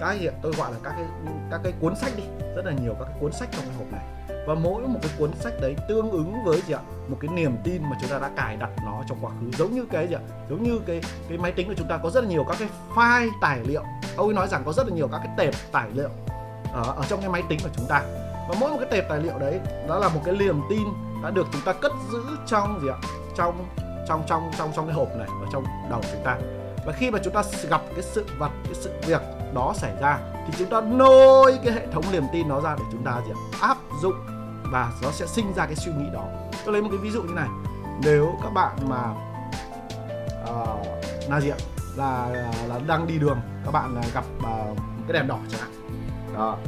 cái hiện tôi gọi là các cái các cái cuốn sách đi. Rất là nhiều các cái cuốn sách trong cái hộp này. Và mỗi một cái cuốn sách đấy tương ứng với gì ạ? Một cái niềm tin mà chúng ta đã cài đặt nó trong quá khứ. Giống như cái gì ạ? Giống như cái cái máy tính của chúng ta có rất là nhiều các cái file tài liệu. Ông ấy nói rằng có rất là nhiều các cái tệp tài liệu ở, ở trong cái máy tính của chúng ta. Và mỗi một cái tệp tài liệu đấy đó là một cái niềm tin đã được chúng ta cất giữ trong gì ạ? Trong trong trong trong trong cái hộp này ở trong đầu chúng ta. Và khi mà chúng ta gặp cái sự vật cái sự việc đó xảy ra thì chúng ta nôi cái hệ thống niềm tin nó ra để chúng ta gì ạ? áp dụng và nó sẽ sinh ra cái suy nghĩ đó. Tôi lấy một cái ví dụ như này. Nếu các bạn mà uh, là gì ạ? Là là đang đi đường các bạn gặp uh, cái đèn đỏ chẳng hạn đó.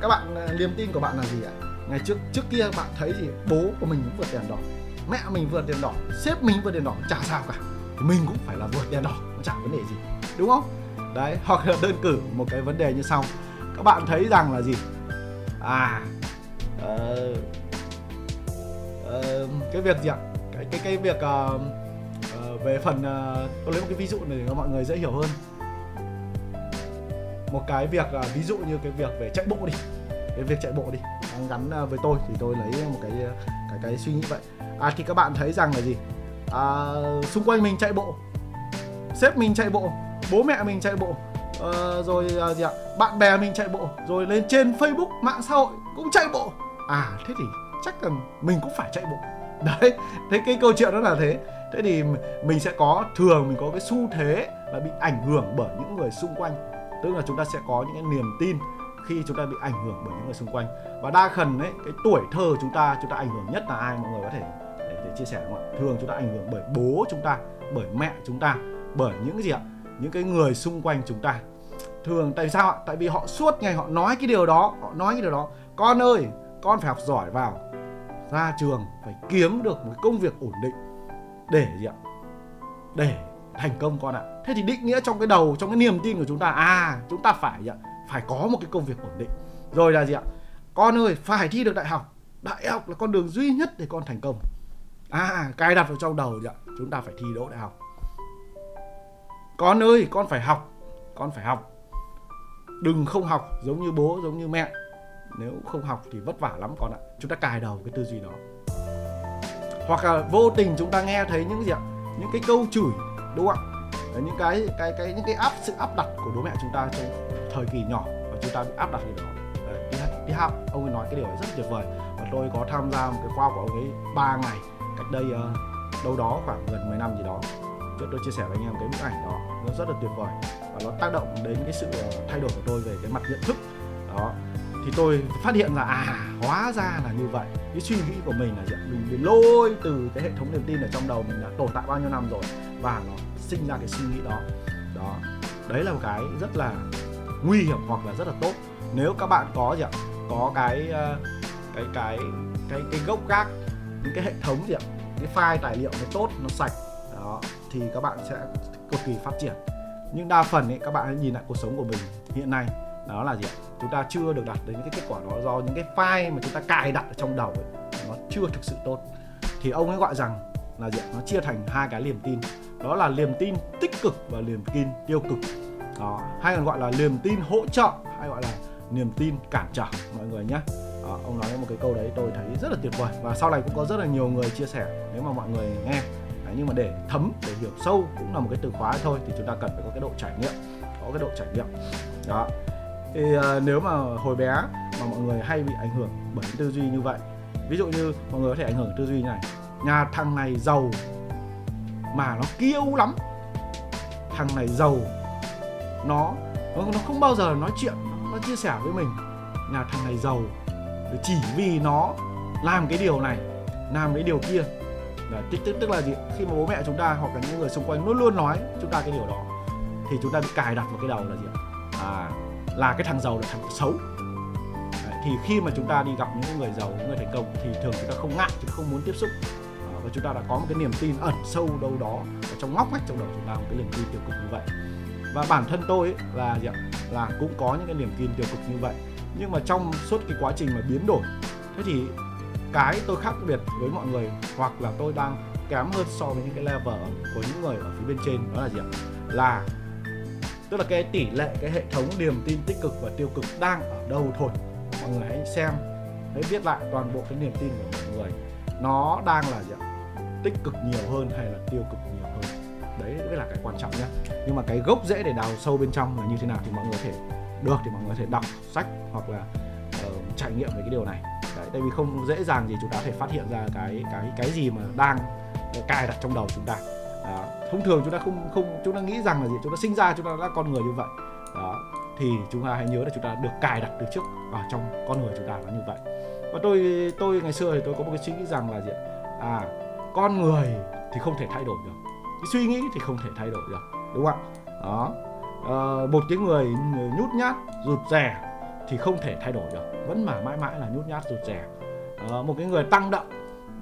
Các bạn à, niềm tin của bạn là gì ạ? Ngày trước trước kia bạn thấy gì bố của mình cũng vượt đèn đỏ mẹ mình vượt đèn đỏ sếp mình vượt đèn đỏ chả sao cả. Thì mình cũng phải là vượt đèn đỏ nó vấn đề gì đúng không? Đấy hoặc là đơn cử một cái vấn đề như sau. Các bạn thấy rằng là gì? À uh, uh, cái việc gì ạ? Cái cái cái việc uh, uh, về phần uh, tôi lấy một cái ví dụ này để cho mọi người dễ hiểu hơn một cái việc uh, ví dụ như cái việc về chạy bộ đi cái việc chạy bộ đi gắn uh, với tôi thì tôi lấy một cái à, cái cái suy nghĩ vậy. À thì các bạn thấy rằng là gì? À, xung quanh mình chạy bộ sếp mình chạy bộ bố mẹ mình chạy bộ uh, rồi uh, gì ạ? Bạn bè mình chạy bộ rồi lên trên facebook mạng xã hội cũng chạy bộ. À thế thì chắc là mình cũng phải chạy bộ. Đấy thế cái câu chuyện đó là thế. Thế thì mình sẽ có thường mình có cái xu thế là bị ảnh hưởng bởi những người xung quanh tức là chúng ta sẽ có những cái niềm tin khi chúng ta bị ảnh hưởng bởi những người xung quanh. Và đa phần đấy cái tuổi thơ chúng ta chúng ta ảnh hưởng nhất là ai mọi người có thể để, để chia sẻ không ạ? Thường chúng ta ảnh hưởng bởi bố chúng ta bởi mẹ chúng ta bởi những gì ạ? Những cái người xung quanh chúng ta. Thường tại sao ạ? Tại vì họ suốt ngày họ nói cái điều đó họ nói cái điều đó. Con ơi con phải học giỏi vào ra trường phải kiếm được một công việc ổn định để gì ạ? Để thành công con ạ. Thế thì định nghĩa trong cái đầu, trong cái niềm tin của chúng ta à chúng ta phải gì ạ, phải có một cái công việc ổn định. Rồi là gì ạ? Con ơi, phải thi được đại học. Đại học là con đường duy nhất để con thành công. À cài đặt vào trong đầu gì ạ, chúng ta phải thi đỗ đại học. Con ơi, con phải học, con phải học. Đừng không học giống như bố, giống như mẹ. Nếu không học thì vất vả lắm con ạ. Chúng ta cài đầu cái tư duy đó. Hoặc là vô tình chúng ta nghe thấy những gì ạ, những cái câu chửi đúng không ạ? Những cái cái cái những cái áp sự áp đặt của bố mẹ chúng ta trong thời kỳ nhỏ và chúng ta bị áp đặt cái đó. Đi, đi học ông ấy nói cái điều rất tuyệt vời. Và tôi có tham gia một cái khoa của ông ấy 3 ngày cách đây uh, đâu đó khoảng gần 10 năm gì đó. Trước tôi chia sẻ với anh em cái bức ảnh đó nó rất là tuyệt vời. Và nó tác động đến cái sự ờ, thay đổi của tôi về cái mặt nhận thức. Đó. Thì tôi phát hiện là à hóa ra là như vậy. Cái suy nghĩ của mình là gì mình bị lôi từ cái hệ thống niềm tin ở trong đầu mình đã tồn tại bao nhiêu năm rồi. Và nó sinh ra cái suy nghĩ đó. Đó. Đấy là một cái rất là nguy hiểm hoặc là rất là tốt. Nếu các bạn có gì ạ? Có cái ờ, cái cái cái cái gốc gác những cái hệ thống gì ạ? Cái file tài liệu nó tốt nó sạch. Đó. Thì các bạn sẽ cực kỳ phát triển. Nhưng đa phần ấy các bạn hãy nhìn lại cuộc sống của mình hiện nay. Đó là gì ạ? Chúng ta chưa được đạt đến những cái kết quả đó do những cái file mà chúng ta cài đặt ở trong đầu ấy, nó chưa thực sự tốt. Thì ông ấy gọi rằng là gì ạ? Nó chia thành hai cái niềm tin đó là niềm tin tích cực và niềm tin tiêu cực. Đó hay còn gọi là niềm tin hỗ trợ hay gọi là niềm tin cản trở mọi người nhé. Đó, ông nói một cái câu đấy tôi thấy rất là tuyệt vời và sau này cũng có rất là nhiều người chia sẻ nếu mà mọi người nghe. Đấy, nhưng mà để thấm để hiểu sâu cũng là một cái từ khóa thôi thì chúng ta cần phải có cái độ trải nghiệm có cái độ trải nghiệm. Đó thì uh, nếu mà hồi bé mà mọi người hay bị ảnh hưởng bởi cái tư duy như vậy ví dụ như mọi người có thể ảnh hưởng tư duy như này nhà thằng này giàu mà nó kiêu lắm. Thằng này giàu nó nó không bao giờ nói chuyện nó chia sẻ với mình. Là thằng này giàu chỉ vì nó làm cái điều này làm cái điều kia. Là tức, tức, tức là gì? Khi mà bố mẹ chúng ta hoặc là những người xung quanh luôn luôn nói chúng ta cái điều đó thì chúng ta bị cài đặt vào cái đầu là gì à là cái thằng giàu là thằng xấu. Đấy, thì khi mà chúng ta đi gặp những người giàu những người thành công thì thường chúng ta không ngại chúng không muốn tiếp xúc và chúng ta đã có một cái niềm tin ẩn sâu đâu đó ở trong ngóc ngách trong đầu chúng ta một cái niềm tin tiêu cực như vậy. Và bản thân tôi ấy, là gì ạ? Là cũng có những cái niềm tin tiêu cực như vậy. Nhưng mà trong suốt cái quá trình mà biến đổi thế thì cái tôi khác biệt với mọi người hoặc là tôi đang kém hơn so với những cái level của những người ở phía bên trên đó là gì ạ? Là tức là cái tỷ lệ cái hệ thống niềm tin tích cực và tiêu cực đang ở đâu thôi. Mọi người hãy xem hãy viết lại toàn bộ cái niềm tin của mọi người. Nó đang là gì ạ? Tích cực nhiều hơn hay là tiêu cực nhiều hơn? Đấy mới là cái quan trọng nhé nhưng mà cái gốc rễ để đào sâu bên trong là như thế nào thì mọi người có thể được thì mọi người có thể đọc sách hoặc là uh, trải nghiệm về cái điều này. Đấy, tại vì không dễ dàng gì chúng ta có thể phát hiện ra cái cái cái gì mà đang cài đặt trong đầu chúng ta. Đó. thông thường chúng ta không không chúng ta nghĩ rằng là gì? Chúng ta sinh ra chúng ta đã con người như vậy. Đó thì chúng ta hãy nhớ là chúng ta được cài đặt từ trước vào trong con người chúng ta là như vậy. Và tôi tôi ngày xưa thì tôi có một cái suy nghĩ rằng là gì à con người thì không thể thay đổi được. Cái suy nghĩ thì không thể thay đổi được đúng không ạ? Đó. À, một cái người nhút nhát rụt rè thì không thể thay đổi được. Vẫn mà mãi mãi là nhút nhát rụt rè. À, một cái người tăng động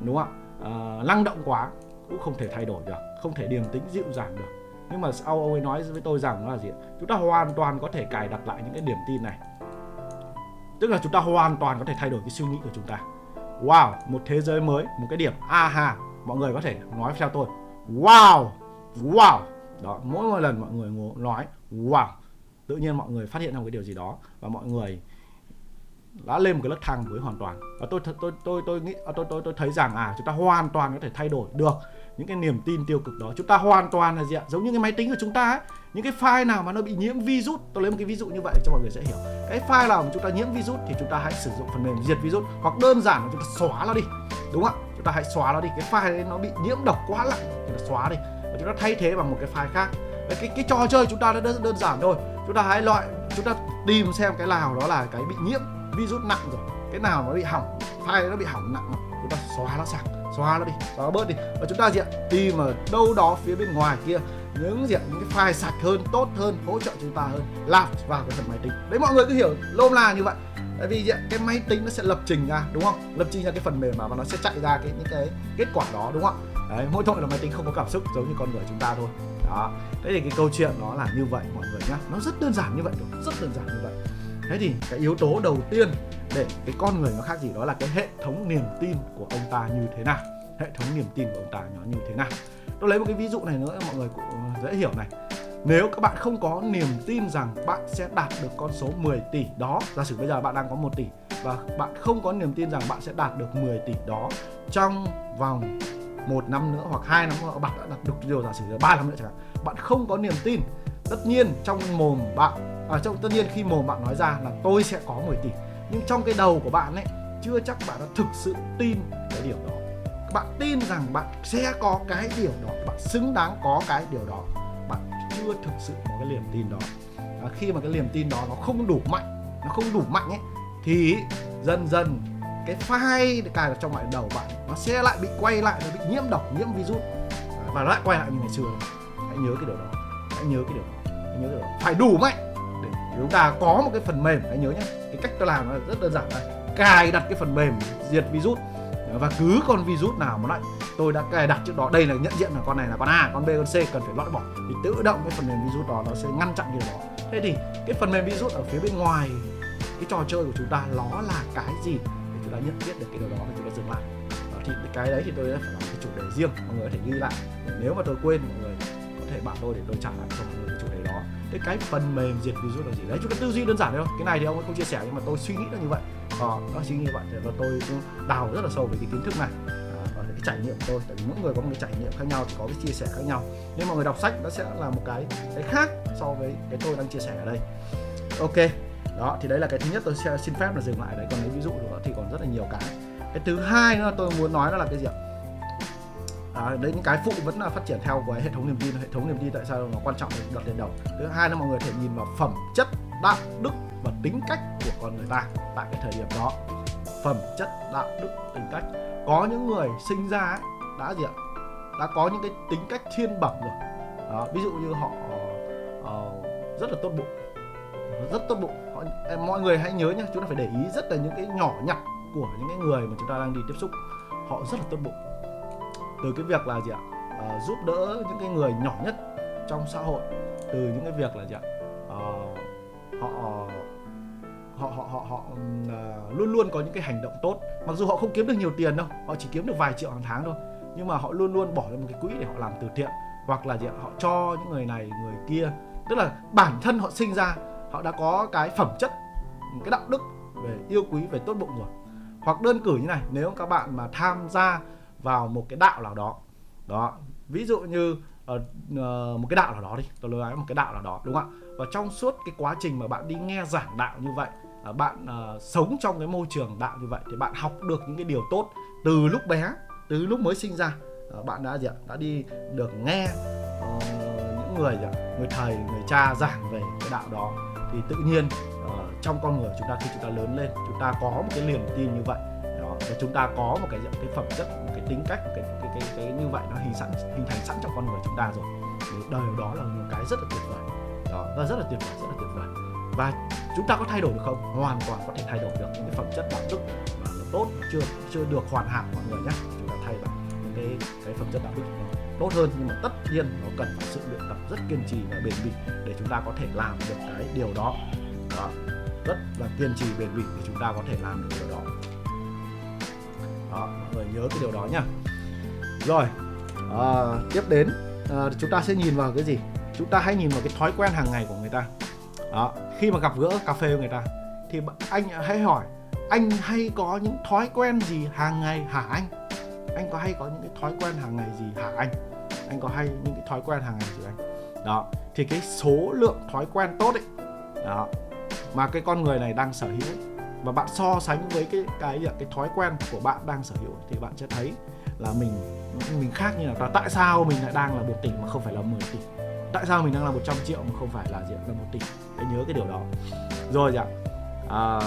đúng không ạ? À, năng động quá cũng không thể thay đổi được không thể điềm tĩnh dịu dàng được. Nhưng mà sau ông ấy nói với tôi rằng là gì chúng ta hoàn toàn có thể cài đặt lại những cái điểm tin này. Tức là chúng ta hoàn toàn có thể thay đổi cái suy nghĩ của chúng ta. Wow một thế giới mới một cái điểm aha mọi người có thể nói theo tôi. Wow wow. Đó, mỗi một lần mọi người nói, wow. Tự nhiên mọi người phát hiện ra một cái điều gì đó và mọi người đã lên một cái lớp thang mới hoàn toàn. Và tôi tôi tôi tôi tôi nghĩ à, tôi tôi tôi thấy rằng à chúng ta hoàn toàn có thể thay đổi được những cái niềm tin tiêu cực đó. Chúng ta hoàn toàn là gì ạ? Giống như cái máy tính của chúng ta ấy. Những cái file nào mà nó bị nhiễm virus, tôi lấy một cái ví dụ như vậy cho mọi người dễ hiểu. Cái file nào mà chúng ta nhiễm virus thì chúng ta hãy sử dụng phần mềm diệt virus hoặc đơn giản là chúng ta xóa nó đi. Đúng không ạ? Chúng ta hãy xóa nó đi. Cái file đấy nó bị nhiễm độc quá lạnh chúng ta xóa đi. Và chúng ta thay thế bằng một cái file khác. Cái cái trò chơi chúng ta đã đơn, đơn giản thôi. Chúng ta hãy loại chúng ta tìm xem cái nào đó là cái bị nhiễm virus nặng rồi. Cái nào nó bị hỏng file nó bị hỏng nặng chúng ta xóa nó sạch xóa nó đi xóa nó bớt đi. Và chúng ta diện tìm ở đâu đó phía bên ngoài kia. Những diện những cái file sạch hơn tốt hơn hỗ trợ chúng ta hơn. Làm vào cái phần máy tính. Đấy mọi người cứ hiểu lôm la như vậy tại vì cái máy tính nó sẽ lập trình ra, đúng không? Lập trình ra cái phần mềm mà và nó sẽ chạy ra cái, những cái kết quả đó, đúng không đấy, mỗi tội là máy tính không có cảm xúc giống như con người chúng ta thôi. Đó. Thế thì cái câu chuyện nó là như vậy, mọi người nhá. Nó rất đơn giản như vậy thôi, rất đơn giản như vậy. Thế thì cái yếu tố đầu tiên để cái con người nó khác gì đó là cái hệ thống niềm tin của ông ta như thế nào. Hệ thống niềm tin của ông ta nó như thế nào. Tôi lấy một cái ví dụ này nữa, mọi người cũng dễ hiểu này nếu các bạn không có niềm tin rằng bạn sẽ đạt được con số 10 tỷ đó giả sử bây giờ bạn đang có 1 tỷ và bạn không có niềm tin rằng bạn sẽ đạt được 10 tỷ đó trong vòng một năm nữa hoặc hai năm nữa bạn đã đạt được điều giả sử là ba năm nữa chẳng hạn bạn không có niềm tin tất nhiên trong mồm bạn à, trong tất nhiên khi mồm bạn nói ra là tôi sẽ có 10 tỷ nhưng trong cái đầu của bạn ấy chưa chắc bạn đã thực sự tin cái điều đó. Bạn tin rằng bạn sẽ có cái điều đó bạn xứng đáng có cái điều đó chưa thực sự có cái niềm tin đó. À, khi mà cái niềm tin đó nó không đủ mạnh nó không đủ mạnh ấy thì dần dần cái file cài vào trong lại đầu bạn nó sẽ lại bị quay lại nó bị nhiễm độc nhiễm virus. Và lại quay lại như ngày xưa. Hãy nhớ cái điều đó hãy nhớ cái điều đó hãy nhớ cái điều đó. Phải đủ mạnh để chúng ta có một cái phần mềm hãy nhớ nhé. Cái cách tôi làm nó rất đơn giản đây. Cài đặt cái phần mềm diệt virus và cứ con virus nào mà lại tôi đã cài đặt trước đó đây là nhận diện là con này là con A con B con C cần phải loại bỏ. Thì tự động cái phần mềm virus đó nó sẽ ngăn chặn điều đó. Thế thì cái phần mềm virus ở phía bên ngoài cái trò chơi của chúng ta nó là cái gì? Để chúng ta nhận biết được cái điều đó và chúng ta dừng lại. Đó, thì cái đấy thì tôi phải làm cái chủ đề riêng mọi người có thể ghi lại. Nếu mà tôi quên mọi người có thể bảo tôi để tôi trả lại cho mọi người cái chủ đề đó. Cái cái phần mềm diệt virus là gì? Đấy chúng ta tư duy đơn giản thôi. Cái này thì ông ấy không chia sẻ nhưng mà tôi suy nghĩ là như vậy ờ, nó chính như vậy. Và tôi cũng đào rất là sâu về cái kiến thức này. Ờ, và cái trải nghiệm của tôi tại vì mỗi người có một cái trải nghiệm khác nhau thì có cái chia sẻ khác nhau. Nhưng mà người đọc sách nó sẽ là một cái cái khác so với cái tôi đang chia sẻ ở đây. Ok đó thì đấy là cái thứ nhất tôi sẽ xin phép là dừng lại đấy. Còn lấy ví dụ nữa thì còn rất là nhiều cái. Cái thứ hai nữa tôi muốn nói đó là cái gì ạ? À, đấy những cái phụ vẫn là phát triển theo cái hệ thống niềm tin. Hệ thống niềm tin tại sao nó quan trọng đặt lên đầu? Thứ hai là mọi người thể nhìn vào phẩm chất đạo đức và tính cách của con người ta tại cái thời điểm đó. Phẩm chất đạo đức tính cách. Có những người sinh ra ấy, đã gì ạ? Đã có những cái tính cách thiên bẩm rồi. Đó, ví dụ như họ uh, rất là tốt bụng. Rất tốt bụng. Họ, mọi người hãy nhớ nhé chúng ta phải để ý rất là những cái nhỏ nhặt của những cái người mà chúng ta đang đi tiếp xúc. Họ rất là tốt bụng. Từ cái việc là gì ạ? À, giúp đỡ những cái người nhỏ nhất trong xã hội. Từ những cái việc là gì ạ? À, họ họ họ họ họ uh, luôn luôn có những cái hành động tốt. Mặc dù họ không kiếm được nhiều tiền đâu họ chỉ kiếm được vài triệu hàng tháng thôi. Nhưng mà họ luôn luôn bỏ ra một cái quỹ để họ làm từ thiện hoặc là gì họ cho những người này người kia. Tức là bản thân họ sinh ra họ đã có cái phẩm chất cái đạo đức về yêu quý về tốt bụng rồi. Hoặc đơn cử như này nếu các bạn mà tham gia vào một cái đạo nào đó đó ví dụ như uh, uh, một cái đạo nào đó đi. Tôi nói một cái đạo nào đó đúng không ạ? Và trong suốt cái quá trình mà bạn đi nghe giảng đạo như vậy uh, bạn uh, sống trong cái môi trường đạo như vậy thì bạn học được những cái điều tốt từ lúc bé từ lúc mới sinh ra. Uh, bạn đã gì ạ? Đã đi được nghe uh, những người gì ạ? người thầy người cha giảng về cái đạo đó. Thì tự nhiên uh, trong con người chúng ta khi chúng ta lớn lên chúng ta có một cái niềm tin như vậy. Đó và chúng ta có một cái cái phẩm chất một cái tính cách một cái cái cái, như vậy nó hình sẵn hình thành sẵn trong con người chúng ta rồi. Thì đời đó là một cái rất là tuyệt vời. Đó và rất là tuyệt vời rất là tuyệt vời. Và chúng ta có thay đổi được không? Hoàn toàn có thể thay đổi được những cái phẩm chất đạo đức mà nó tốt chưa chưa được hoàn hảo mọi người nhé. Chúng ta thay bằng những cái cái phẩm chất đạo đức tốt hơn nhưng mà tất nhiên nó cần phải sự luyện tập rất kiên trì và bền bỉ để chúng ta có thể làm được cái điều đó, đó rất là kiên trì bền bỉ để chúng ta có thể làm được điều đó. Đó mọi người nhớ cái điều đó nhá rồi à, tiếp đến à, chúng ta sẽ nhìn vào cái gì? Chúng ta hãy nhìn vào cái thói quen hàng ngày của người ta. Đó khi mà gặp gỡ cà phê với người ta thì anh hãy hỏi anh hay có những thói quen gì hàng ngày hả anh? Anh có hay có những cái thói quen hàng ngày gì hả anh? Anh có hay những cái thói quen hàng ngày gì anh? Đó thì cái số lượng thói quen tốt ấy đó mà cái con người này đang sở hữu ấy, và bạn so sánh với cái cái cái thói quen của bạn đang sở hữu thì bạn sẽ thấy là mình mình khác như là tại sao mình lại đang là một tỷ mà không phải là 10 tỷ tại sao mình đang là 100 triệu mà không phải là diện là một tỷ hãy nhớ cái điều đó. Rồi ạ. À,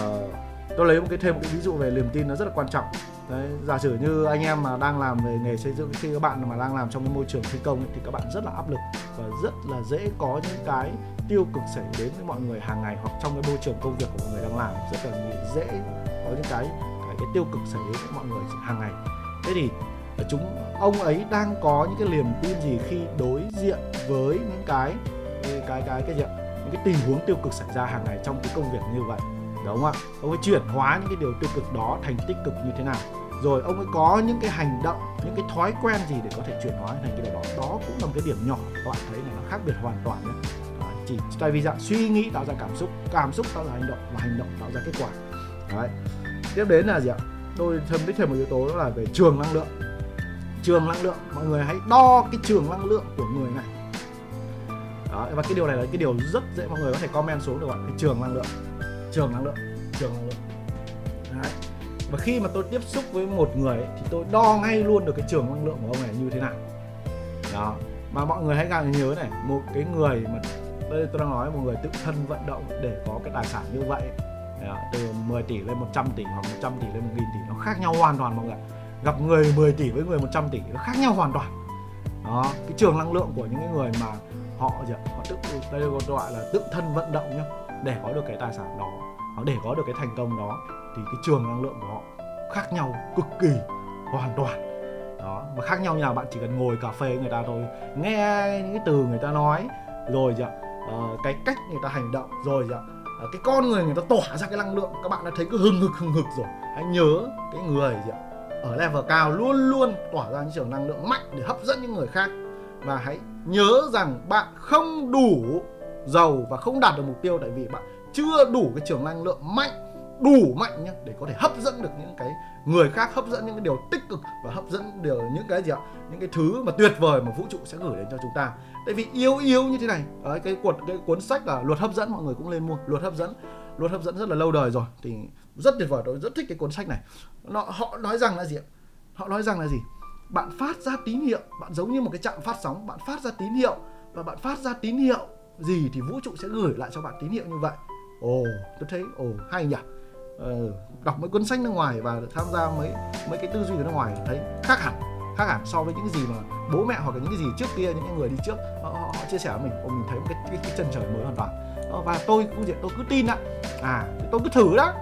tôi lấy một cái thêm một cái ví dụ về niềm tin nó rất là quan trọng. Đấy, giả sử như anh em mà đang làm về nghề xây dựng khi các bạn mà đang làm trong cái môi trường thi công ấy, thì các bạn rất là áp lực và rất là dễ có những cái tiêu cực xảy đến với mọi người hàng ngày hoặc trong cái môi trường công việc của mọi người đang làm. Rất là dễ có những cái cái, cái tiêu cực xảy đến với mọi người hàng ngày. Thế thì chúng ông ấy đang có những cái niềm tin gì khi đối diện với những cái cái cái cái cái gì những cái tình huống tiêu cực xảy ra hàng ngày trong cái công việc như vậy. Đúng không ạ? Ông ấy chuyển hóa những cái điều tiêu cực đó thành tích cực như thế nào? Rồi ông ấy có những cái hành động những cái thói quen gì để có thể chuyển hóa thành cái điều đó? Đó cũng là một cái điểm nhỏ các bạn thấy là nó khác biệt hoàn toàn nhé. Đó, chỉ tại vì dạng suy nghĩ tạo ra cảm xúc cảm xúc tạo ra hành động và hành động tạo ra kết quả. Đấy. Tiếp đến là gì ạ? Tôi thêm tích thêm một yếu tố đó là về trường năng lượng trường năng lượng. Mọi người hãy đo cái trường năng lượng của người này. Đó và cái điều này là cái điều rất dễ mọi người có thể comment xuống được ạ. Cái trường năng lượng. Trường năng lượng trường năng lượng. Đấy. và khi mà tôi tiếp xúc với một người ấy, thì tôi đo ngay luôn được cái trường năng lượng của ông này như thế nào. Đó. Mà mọi người hãy càng nhớ này một cái người mà đây tôi đang nói một người tự thân vận động để có cái tài sản như vậy. Đó, từ 10 tỷ lên 100 tỷ hoặc 100 tỷ lên 1 nghìn tỷ nó khác nhau hoàn toàn mọi người gặp người 10 tỷ với người 100 tỷ nó khác nhau hoàn toàn. Đó cái trường năng lượng của những cái người mà họ gì họ tự đây gọi là tự thân vận động nhá. Để có được cái tài sản đó để có được cái thành công đó thì cái trường năng lượng của họ khác nhau cực kỳ hoàn toàn. Đó mà khác nhau như bạn chỉ cần ngồi cà phê với người ta thôi nghe những cái từ người ta nói rồi gì uh, cái cách người ta hành động rồi gì uh, cái con người người ta tỏa ra cái năng lượng các bạn đã thấy cứ hừng hực hừng hực rồi. Hãy nhớ cái người gì ở level cao luôn luôn tỏa ra những trường năng lượng mạnh để hấp dẫn những người khác. Và hãy nhớ rằng bạn không đủ giàu và không đạt được mục tiêu tại vì bạn chưa đủ cái trường năng lượng mạnh đủ mạnh nhé để có thể hấp dẫn được những cái người khác hấp dẫn những cái điều tích cực và hấp dẫn điều những cái gì ạ? Những cái thứ mà tuyệt vời mà vũ trụ sẽ gửi đến cho chúng ta. Tại vì yếu yếu như thế này đấy, cái cuộn cái cuốn sách là luật hấp dẫn mọi người cũng lên mua luật hấp dẫn luật hấp dẫn rất là lâu đời rồi. Thì rất tuyệt vời tôi rất thích cái cuốn sách này. Nó họ nói rằng là gì ạ? Họ nói rằng là gì? Bạn phát ra tín hiệu bạn giống như một cái trạm phát sóng bạn phát ra tín hiệu và bạn phát ra tín hiệu gì thì vũ trụ sẽ gửi lại cho bạn tín hiệu như vậy. Ồ tôi thấy ồ hay nhỉ? Ờ, đọc mấy cuốn sách nước ngoài và tham gia mấy mấy cái tư duy ở nước ngoài thấy khác hẳn khác hẳn so với những cái gì mà bố mẹ hoặc là những cái gì trước kia những người đi trước họ, họ, họ chia sẻ với mình. Ồ, mình thấy một cái, cái, cái chân trời mới hoàn toàn. Ờ, và tôi cũng vậy tôi cứ tin ạ à tôi cứ thử đó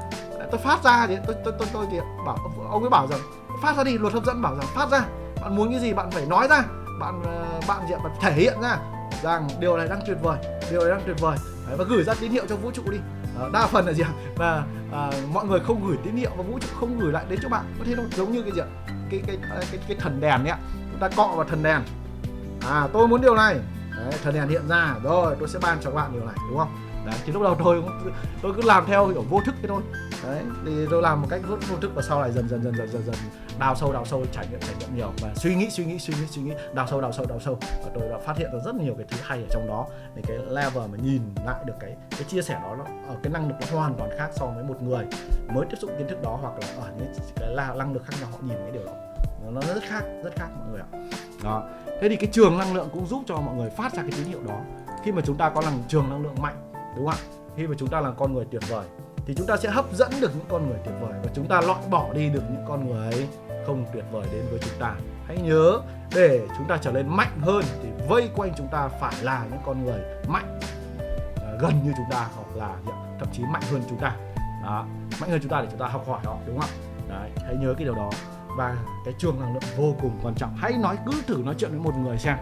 tôi phát ra thì tôi tôi tôi tôi thì bảo ông ấy bảo rằng phát ra đi luật hấp dẫn bảo rằng phát ra bạn muốn cái gì bạn phải nói ra bạn ờ, bạn gì bạn thể hiện ra rằng điều này đang tuyệt vời điều này đang tuyệt vời. Đấy, và gửi ra tín hiệu cho vũ trụ đi. À, đa phần là gì ạ? Và à, mọi người không gửi tín hiệu và vũ trụ không gửi lại đến cho bạn. Có thế không giống như cái gì ạ? Cái cái cái cái, cái thần đèn ấy chúng ta cọ vào thần đèn. À tôi muốn điều này. Đấy, thần đèn hiện ra. Rồi tôi sẽ ban cho bạn điều này đúng không? Đấy thì lúc đầu tôi cũng tôi cứ làm theo kiểu vô thức thế thôi đấy thì tôi làm một cách vô, vô thức và sau này dần dần dần dần dần dần đào sâu đào sâu trải nghiệm trải nghiệm nhiều. Và suy nghĩ suy nghĩ suy nghĩ suy nghĩ đào sâu đào sâu đào sâu. Và tôi đã phát hiện ra rất nhiều cái thứ hay ở trong đó. Để cái level mà nhìn lại được cái cái chia sẻ đó nó ở cái năng lực nó hoàn toàn khác so với một người mới tiếp xúc kiến thức đó hoặc là ở những cái là năng lực khác nhau họ nhìn cái điều đó. Nó rất khác rất khác mọi người ạ. Đó. Thế thì cái trường năng lượng cũng giúp cho mọi người phát ra cái tín hiệu đó. Khi mà chúng ta có năng trường năng lượng mạnh đúng không ạ? Khi mà chúng ta là con người tuyệt vời thì chúng ta sẽ hấp dẫn được những con người tuyệt vời và chúng ta loại bỏ đi được những con người không tuyệt vời đến với chúng ta. Hãy nhớ, để chúng ta trở nên mạnh hơn thì vây quanh chúng ta phải là những con người mạnh à, gần như chúng ta hoặc là thậm chí mạnh hơn chúng ta. Đó, mạnh hơn chúng ta để chúng ta học hỏi họ, đúng không đấy, hãy nhớ cái điều đó. Và cái chuông năng lượng vô cùng quan trọng. Hãy nói, cứ thử nói chuyện với một người xem.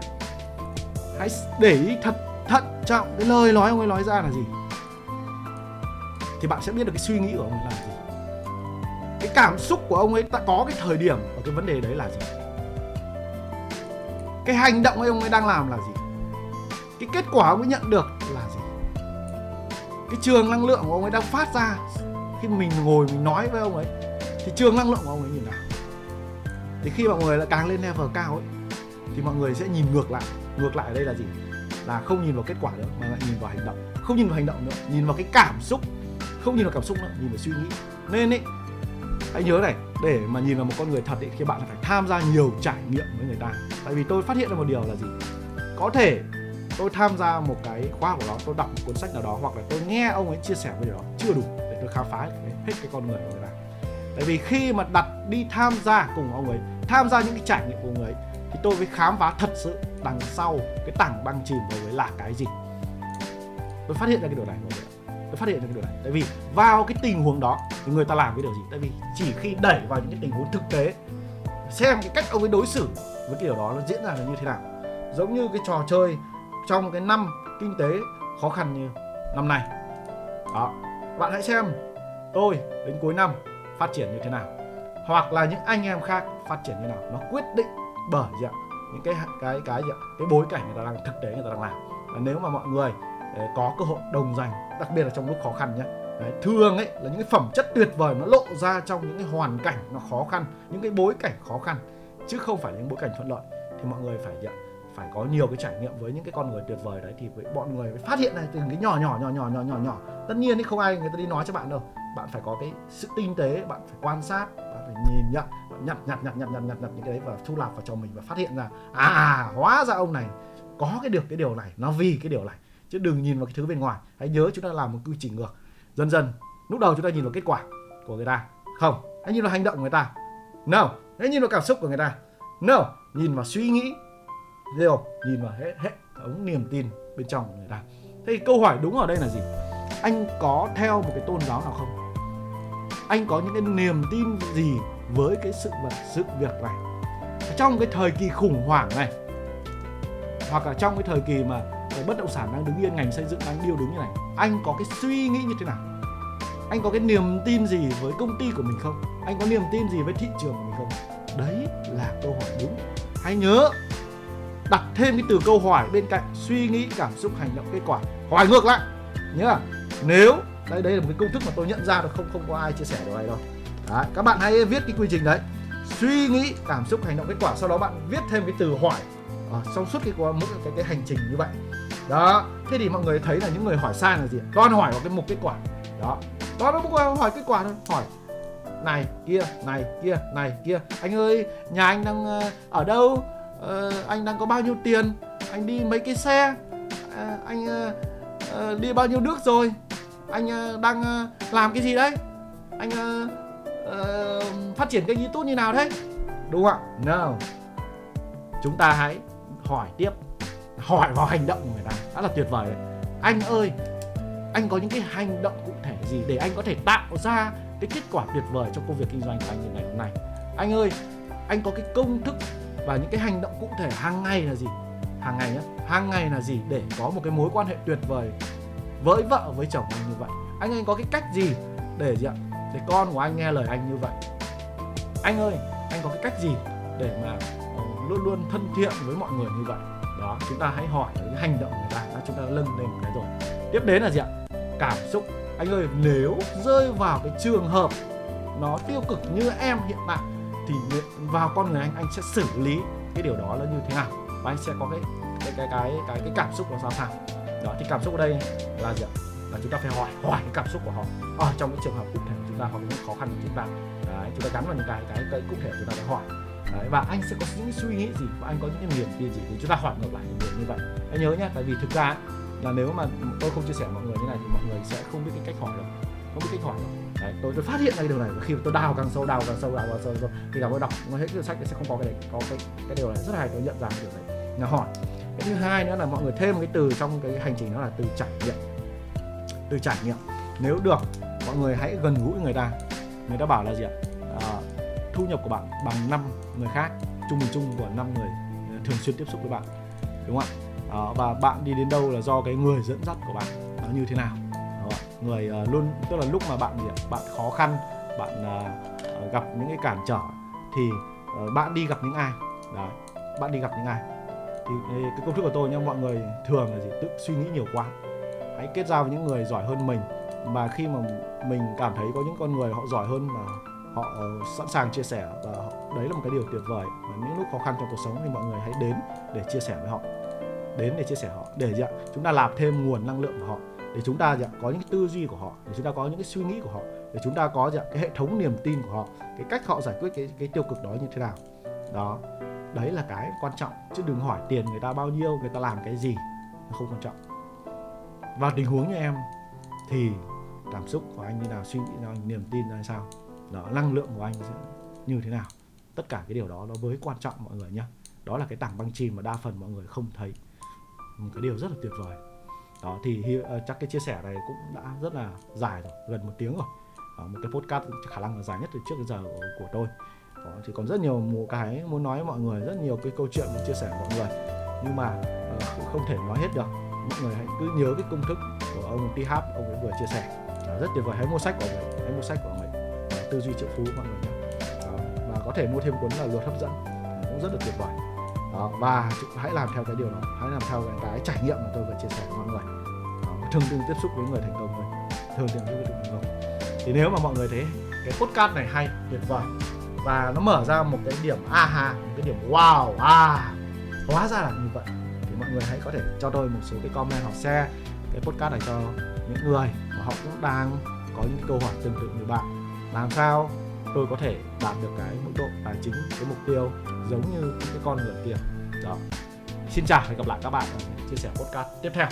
Hãy để ý thật, thận trọng cái lời nói ông ấy nói ra là gì thì bạn sẽ biết được cái suy nghĩ của ông ấy là gì. Cái cảm xúc của ông ấy ta có cái thời điểm ở cái vấn đề đấy là gì. Cái hành động ấy ông ấy đang làm là gì. Cái kết quả ông ấy nhận được là gì. Cái trường năng lượng của ông ấy đang phát ra khi mình ngồi mình nói với ông ấy. Thì trường năng lượng của ông ấy như nào. Thì khi mọi người lại càng lên level cao ấy, thì mọi người sẽ nhìn ngược lại. Ngược lại ở đây là gì? Là không nhìn vào kết quả nữa, mà lại nhìn vào hành động. Không nhìn vào hành động nữa, nhìn vào cái cảm xúc không nhìn vào cảm xúc nữa, nhìn vào suy nghĩ. Nên ấy, hãy nhớ này, để mà nhìn vào một con người thật ấy, thì bạn phải tham gia nhiều trải nghiệm với người ta. Tại vì tôi phát hiện ra một điều là gì? Có thể tôi tham gia một cái khóa học đó tôi đọc một cuốn sách nào đó, hoặc là tôi nghe ông ấy chia sẻ về điều đó, chưa đủ để tôi khám phá hết cái con người của người ta. Tại vì khi mà đặt đi tham gia cùng ông ấy, tham gia những cái trải nghiệm của ông ấy, thì tôi mới khám phá thật sự đằng sau cái tảng băng chìm của ông ấy là cái gì. Tôi phát hiện ra cái điều này mọi người phát hiện được cái điều này. Tại vì vào cái tình huống đó thì người ta làm cái điều gì? Tại vì chỉ khi đẩy vào những cái tình huống thực tế, xem cái cách ông ấy đối xử với cái điều đó nó diễn ra là như thế nào. Giống như cái trò chơi trong cái năm kinh tế khó khăn như năm nay. Đó. Bạn hãy xem, tôi đến cuối năm phát triển như thế nào. Hoặc là những anh em khác phát triển như nào. Nó quyết định bởi gì ạ? Những cái cái cái gì ạ? cái bối cảnh người ta đang, thực tế người ta đang làm. Và nếu mà mọi người có cơ hội đồng giành đặc biệt là trong lúc khó khăn nhé Đấy, thường ấy là những cái phẩm chất tuyệt vời nó lộ ra trong những cái hoàn cảnh nó khó khăn những cái bối cảnh khó khăn chứ không phải những bối cảnh thuận lợi. Thì mọi người phải nhận phải có nhiều cái trải nghiệm với những cái con người tuyệt vời đấy thì với bọn người phải phát hiện này từng cái nhỏ nhỏ nhỏ nhỏ nhỏ nhỏ nhỏ. Tất nhiên thì không ai người ta đi nói cho bạn đâu. Bạn phải có cái sự tinh tế bạn phải quan sát bạn phải nhìn nhận bạn nhặt nhặt nhặt nhặt nhặt nhặt nhặt những cái đấy và thu nạp vào cho mình và phát hiện ra à hóa ra ông này có cái được cái điều này nó vì cái điều này chứ đừng nhìn vào cái thứ bên ngoài. Hãy nhớ chúng ta làm một quy trình ngược. Dần dần, lúc đầu chúng ta nhìn vào kết quả của người ta. Không, hãy nhìn vào hành động của người ta. No, hãy nhìn vào cảm xúc của người ta. No, nhìn vào suy nghĩ. Điều nhìn vào hệ hệ ống niềm tin bên trong của người ta. Thế thì câu hỏi đúng ở đây là gì? Anh có theo một cái tôn giáo nào không? Anh có những cái niềm tin gì với cái sự vật, sự việc này? Trong cái thời kỳ khủng hoảng này, hoặc là trong cái thời kỳ mà thấy bất động sản đang đứng yên ngành xây dựng đang điêu đứng như này. Anh có cái suy nghĩ như thế nào? Anh có cái niềm tin gì với công ty của mình không? Anh có niềm tin gì với thị trường của mình không? Đấy là câu hỏi đúng. Hãy nhớ đặt thêm cái từ câu hỏi bên cạnh suy nghĩ cảm xúc hành động kết quả. Hỏi ngược lại nhớ à? nếu đây đây là một cái công thức mà tôi nhận ra được không không có ai chia sẻ điều này đâu. Đấy, các bạn hãy viết cái quy trình đấy. Suy nghĩ cảm xúc hành động kết quả. Sau đó bạn viết thêm cái từ hỏi ở trong suốt cái cái, cái, cái hành trình như vậy đó thế thì mọi người thấy là những người hỏi sai là gì? Toàn hỏi vào cái mục kết quả. Đó. Toàn mục hỏi kết quả thôi. Hỏi này kia này kia này kia anh ơi nhà anh đang ờ, ở đâu? Uh, anh đang có bao nhiêu tiền? Anh đi mấy cái xe? À, anh à, đi bao nhiêu nước rồi? Anh à, đang làm cái gì đấy? Anh à, à, phát triển kênh youtube như nào thế đúng không ạ? No chúng ta hãy hỏi tiếp hỏi vào hành động của người ta. Đã là tuyệt vời đấy. Anh ơi, anh có những cái hành động cụ thể gì để anh có thể tạo ra cái kết quả tuyệt vời trong công việc kinh doanh của anh như ngày hôm nay? Anh ơi, anh có cái công thức và những cái hành động cụ thể hàng ngày là gì? Hàng ngày nhá. Hàng ngày là gì để có một cái mối quan hệ tuyệt vời với vợ, với chồng anh như vậy? Anh anh có cái cách gì để gì ạ? Để con của anh nghe lời anh như vậy? Anh ơi, anh có cái cách gì để mà ờ, luôn luôn thân thiện với mọi người như vậy? Đó chúng ta hãy hỏi những hành động của người ta. Chúng ta lân lên cái rồi. Tiếp đến là gì ạ? Cảm xúc. Anh ơi nếu rơi vào cái trường hợp nó tiêu cực như em hiện tại thì vào con người anh anh sẽ xử lý cái điều đó là như thế nào? Và anh sẽ có cái cái cái cái cái, cái cảm xúc nó sao sao? Đó thì cảm xúc ở đây là gì ạ? Là chúng ta phải hỏi hỏi cái cảm xúc của họ. Ở trong những trường hợp cụ thể của chúng ta hoặc những khó khăn của chúng ta. Đấy chúng ta gắn vào những cái cái cái cụ thể chúng ta phải hỏi đấy và anh sẽ có những suy nghĩ gì? Và anh có những niềm tin gì thì chúng ta hỏi ngược lại điều như vậy? Anh nhớ nhé tại vì thực ra là nếu mà tôi không chia sẻ mọi người như này thì mọi người sẽ không biết cái cách hỏi đâu. Không biết cách hỏi đâu. Đấy tôi, tôi phát hiện ra cái điều này khi tôi đào càng sâu đào càng sâu đào càng sâu, sâu thì đọc tôi đọc. Mà hết cái sách thì sẽ không có cái đấy có cái cái điều này. Rất hay tôi nhận ra cái điều này. Là hỏi. Cái thứ hai nữa là mọi người thêm cái từ trong cái hành trình đó là từ trải nghiệm. Từ trải nghiệm. Nếu được mọi người hãy gần gũi người ta. Người ta bảo là gì ạ? À, thu nhập của bạn bằng năm người khác trung bình chung của năm người ờ, thường xuyên tiếp xúc với bạn đúng không ạ? À, và bạn đi đến đâu là do cái người dẫn dắt của bạn nó như thế nào người uh, luôn tức là lúc mà bạn gì ạ? bạn khó khăn bạn uh, gặp những cái cản trở thì uh, bạn đi gặp những ai? Đấy. bạn đi gặp những ai? Thì cái công thức của tôi nha mọi người thường là gì? Tự suy nghĩ nhiều quá. Hãy kết giao với những người giỏi hơn mình. Mà khi mà mình cảm thấy có những con người họ giỏi hơn mà họ sẵn sàng chia sẻ và họ, đấy là một cái điều tuyệt vời và những lúc khó khăn trong cuộc sống thì mọi người hãy đến để chia sẻ với họ. Đến để chia sẻ họ, để gì ạ? Chúng ta làm thêm nguồn năng lượng của họ để chúng ta gì ạ? Có những cái tư duy của họ, để chúng ta có những cái suy nghĩ của họ, để chúng ta có gì ạ? Cái hệ thống niềm tin của họ, cái cách họ giải quyết cái cái tiêu cực đó như thế nào. Đó, đấy là cái quan trọng. Chứ đừng hỏi tiền người ta bao nhiêu, người ta làm cái gì không quan trọng. Và tình huống như em thì cảm xúc của anh như nào, suy nghĩ nào niềm tin ra sao? Đó, năng lượng của anh sẽ như thế nào? Tất cả cái điều đó nó mới quan trọng mọi người nhé. Đó là cái tảng băng chìm mà đa phần mọi người không thấy. Một cái điều rất là tuyệt vời. Đó thì uh, chắc cái chia sẻ này cũng đã rất là dài rồi gần một tiếng rồi. Đó, một cái podcast khả năng là dài nhất từ trước đến giờ của, của tôi. Đó, thì còn rất nhiều một cái muốn nói với mọi người rất nhiều cái câu chuyện muốn chia sẻ với mọi người. Nhưng mà uh, cũng không thể nói hết được. Mọi người hãy cứ nhớ cái công thức của ông TH ông ấy vừa chia sẻ. Đó, rất tuyệt vời. Hãy mua sách của ông ấy. Hãy mua sách của ông ấy. Tư duy triệu phú mọi người nhé có thể mua thêm cuốn là luật hấp dẫn. Cũng rất là tuyệt vời. Đó, và hãy làm theo cái điều đó. Hãy làm theo cái, cái trải nghiệm mà tôi vừa chia sẻ với mọi người. Đó, thường thường tiếp xúc với người thành công thôi. Thường thường tiếp xúc với thành công. Thì nếu mà mọi người thấy cái podcast này hay tuyệt vời. Và nó mở ra một cái điểm aha một cái điểm wow à hóa ra là như vậy. Thì mọi người hãy có thể cho tôi một số cái comment hoặc share cái podcast này cho những người mà họ cũng đang có những câu hỏi tương tự như bạn. Làm sao tôi có thể đạt được cái mức độ tài chính, cái mục tiêu giống như cái con người kia. Đó. Xin chào và hẹn gặp lại các bạn ở chia sẻ podcast tiếp theo.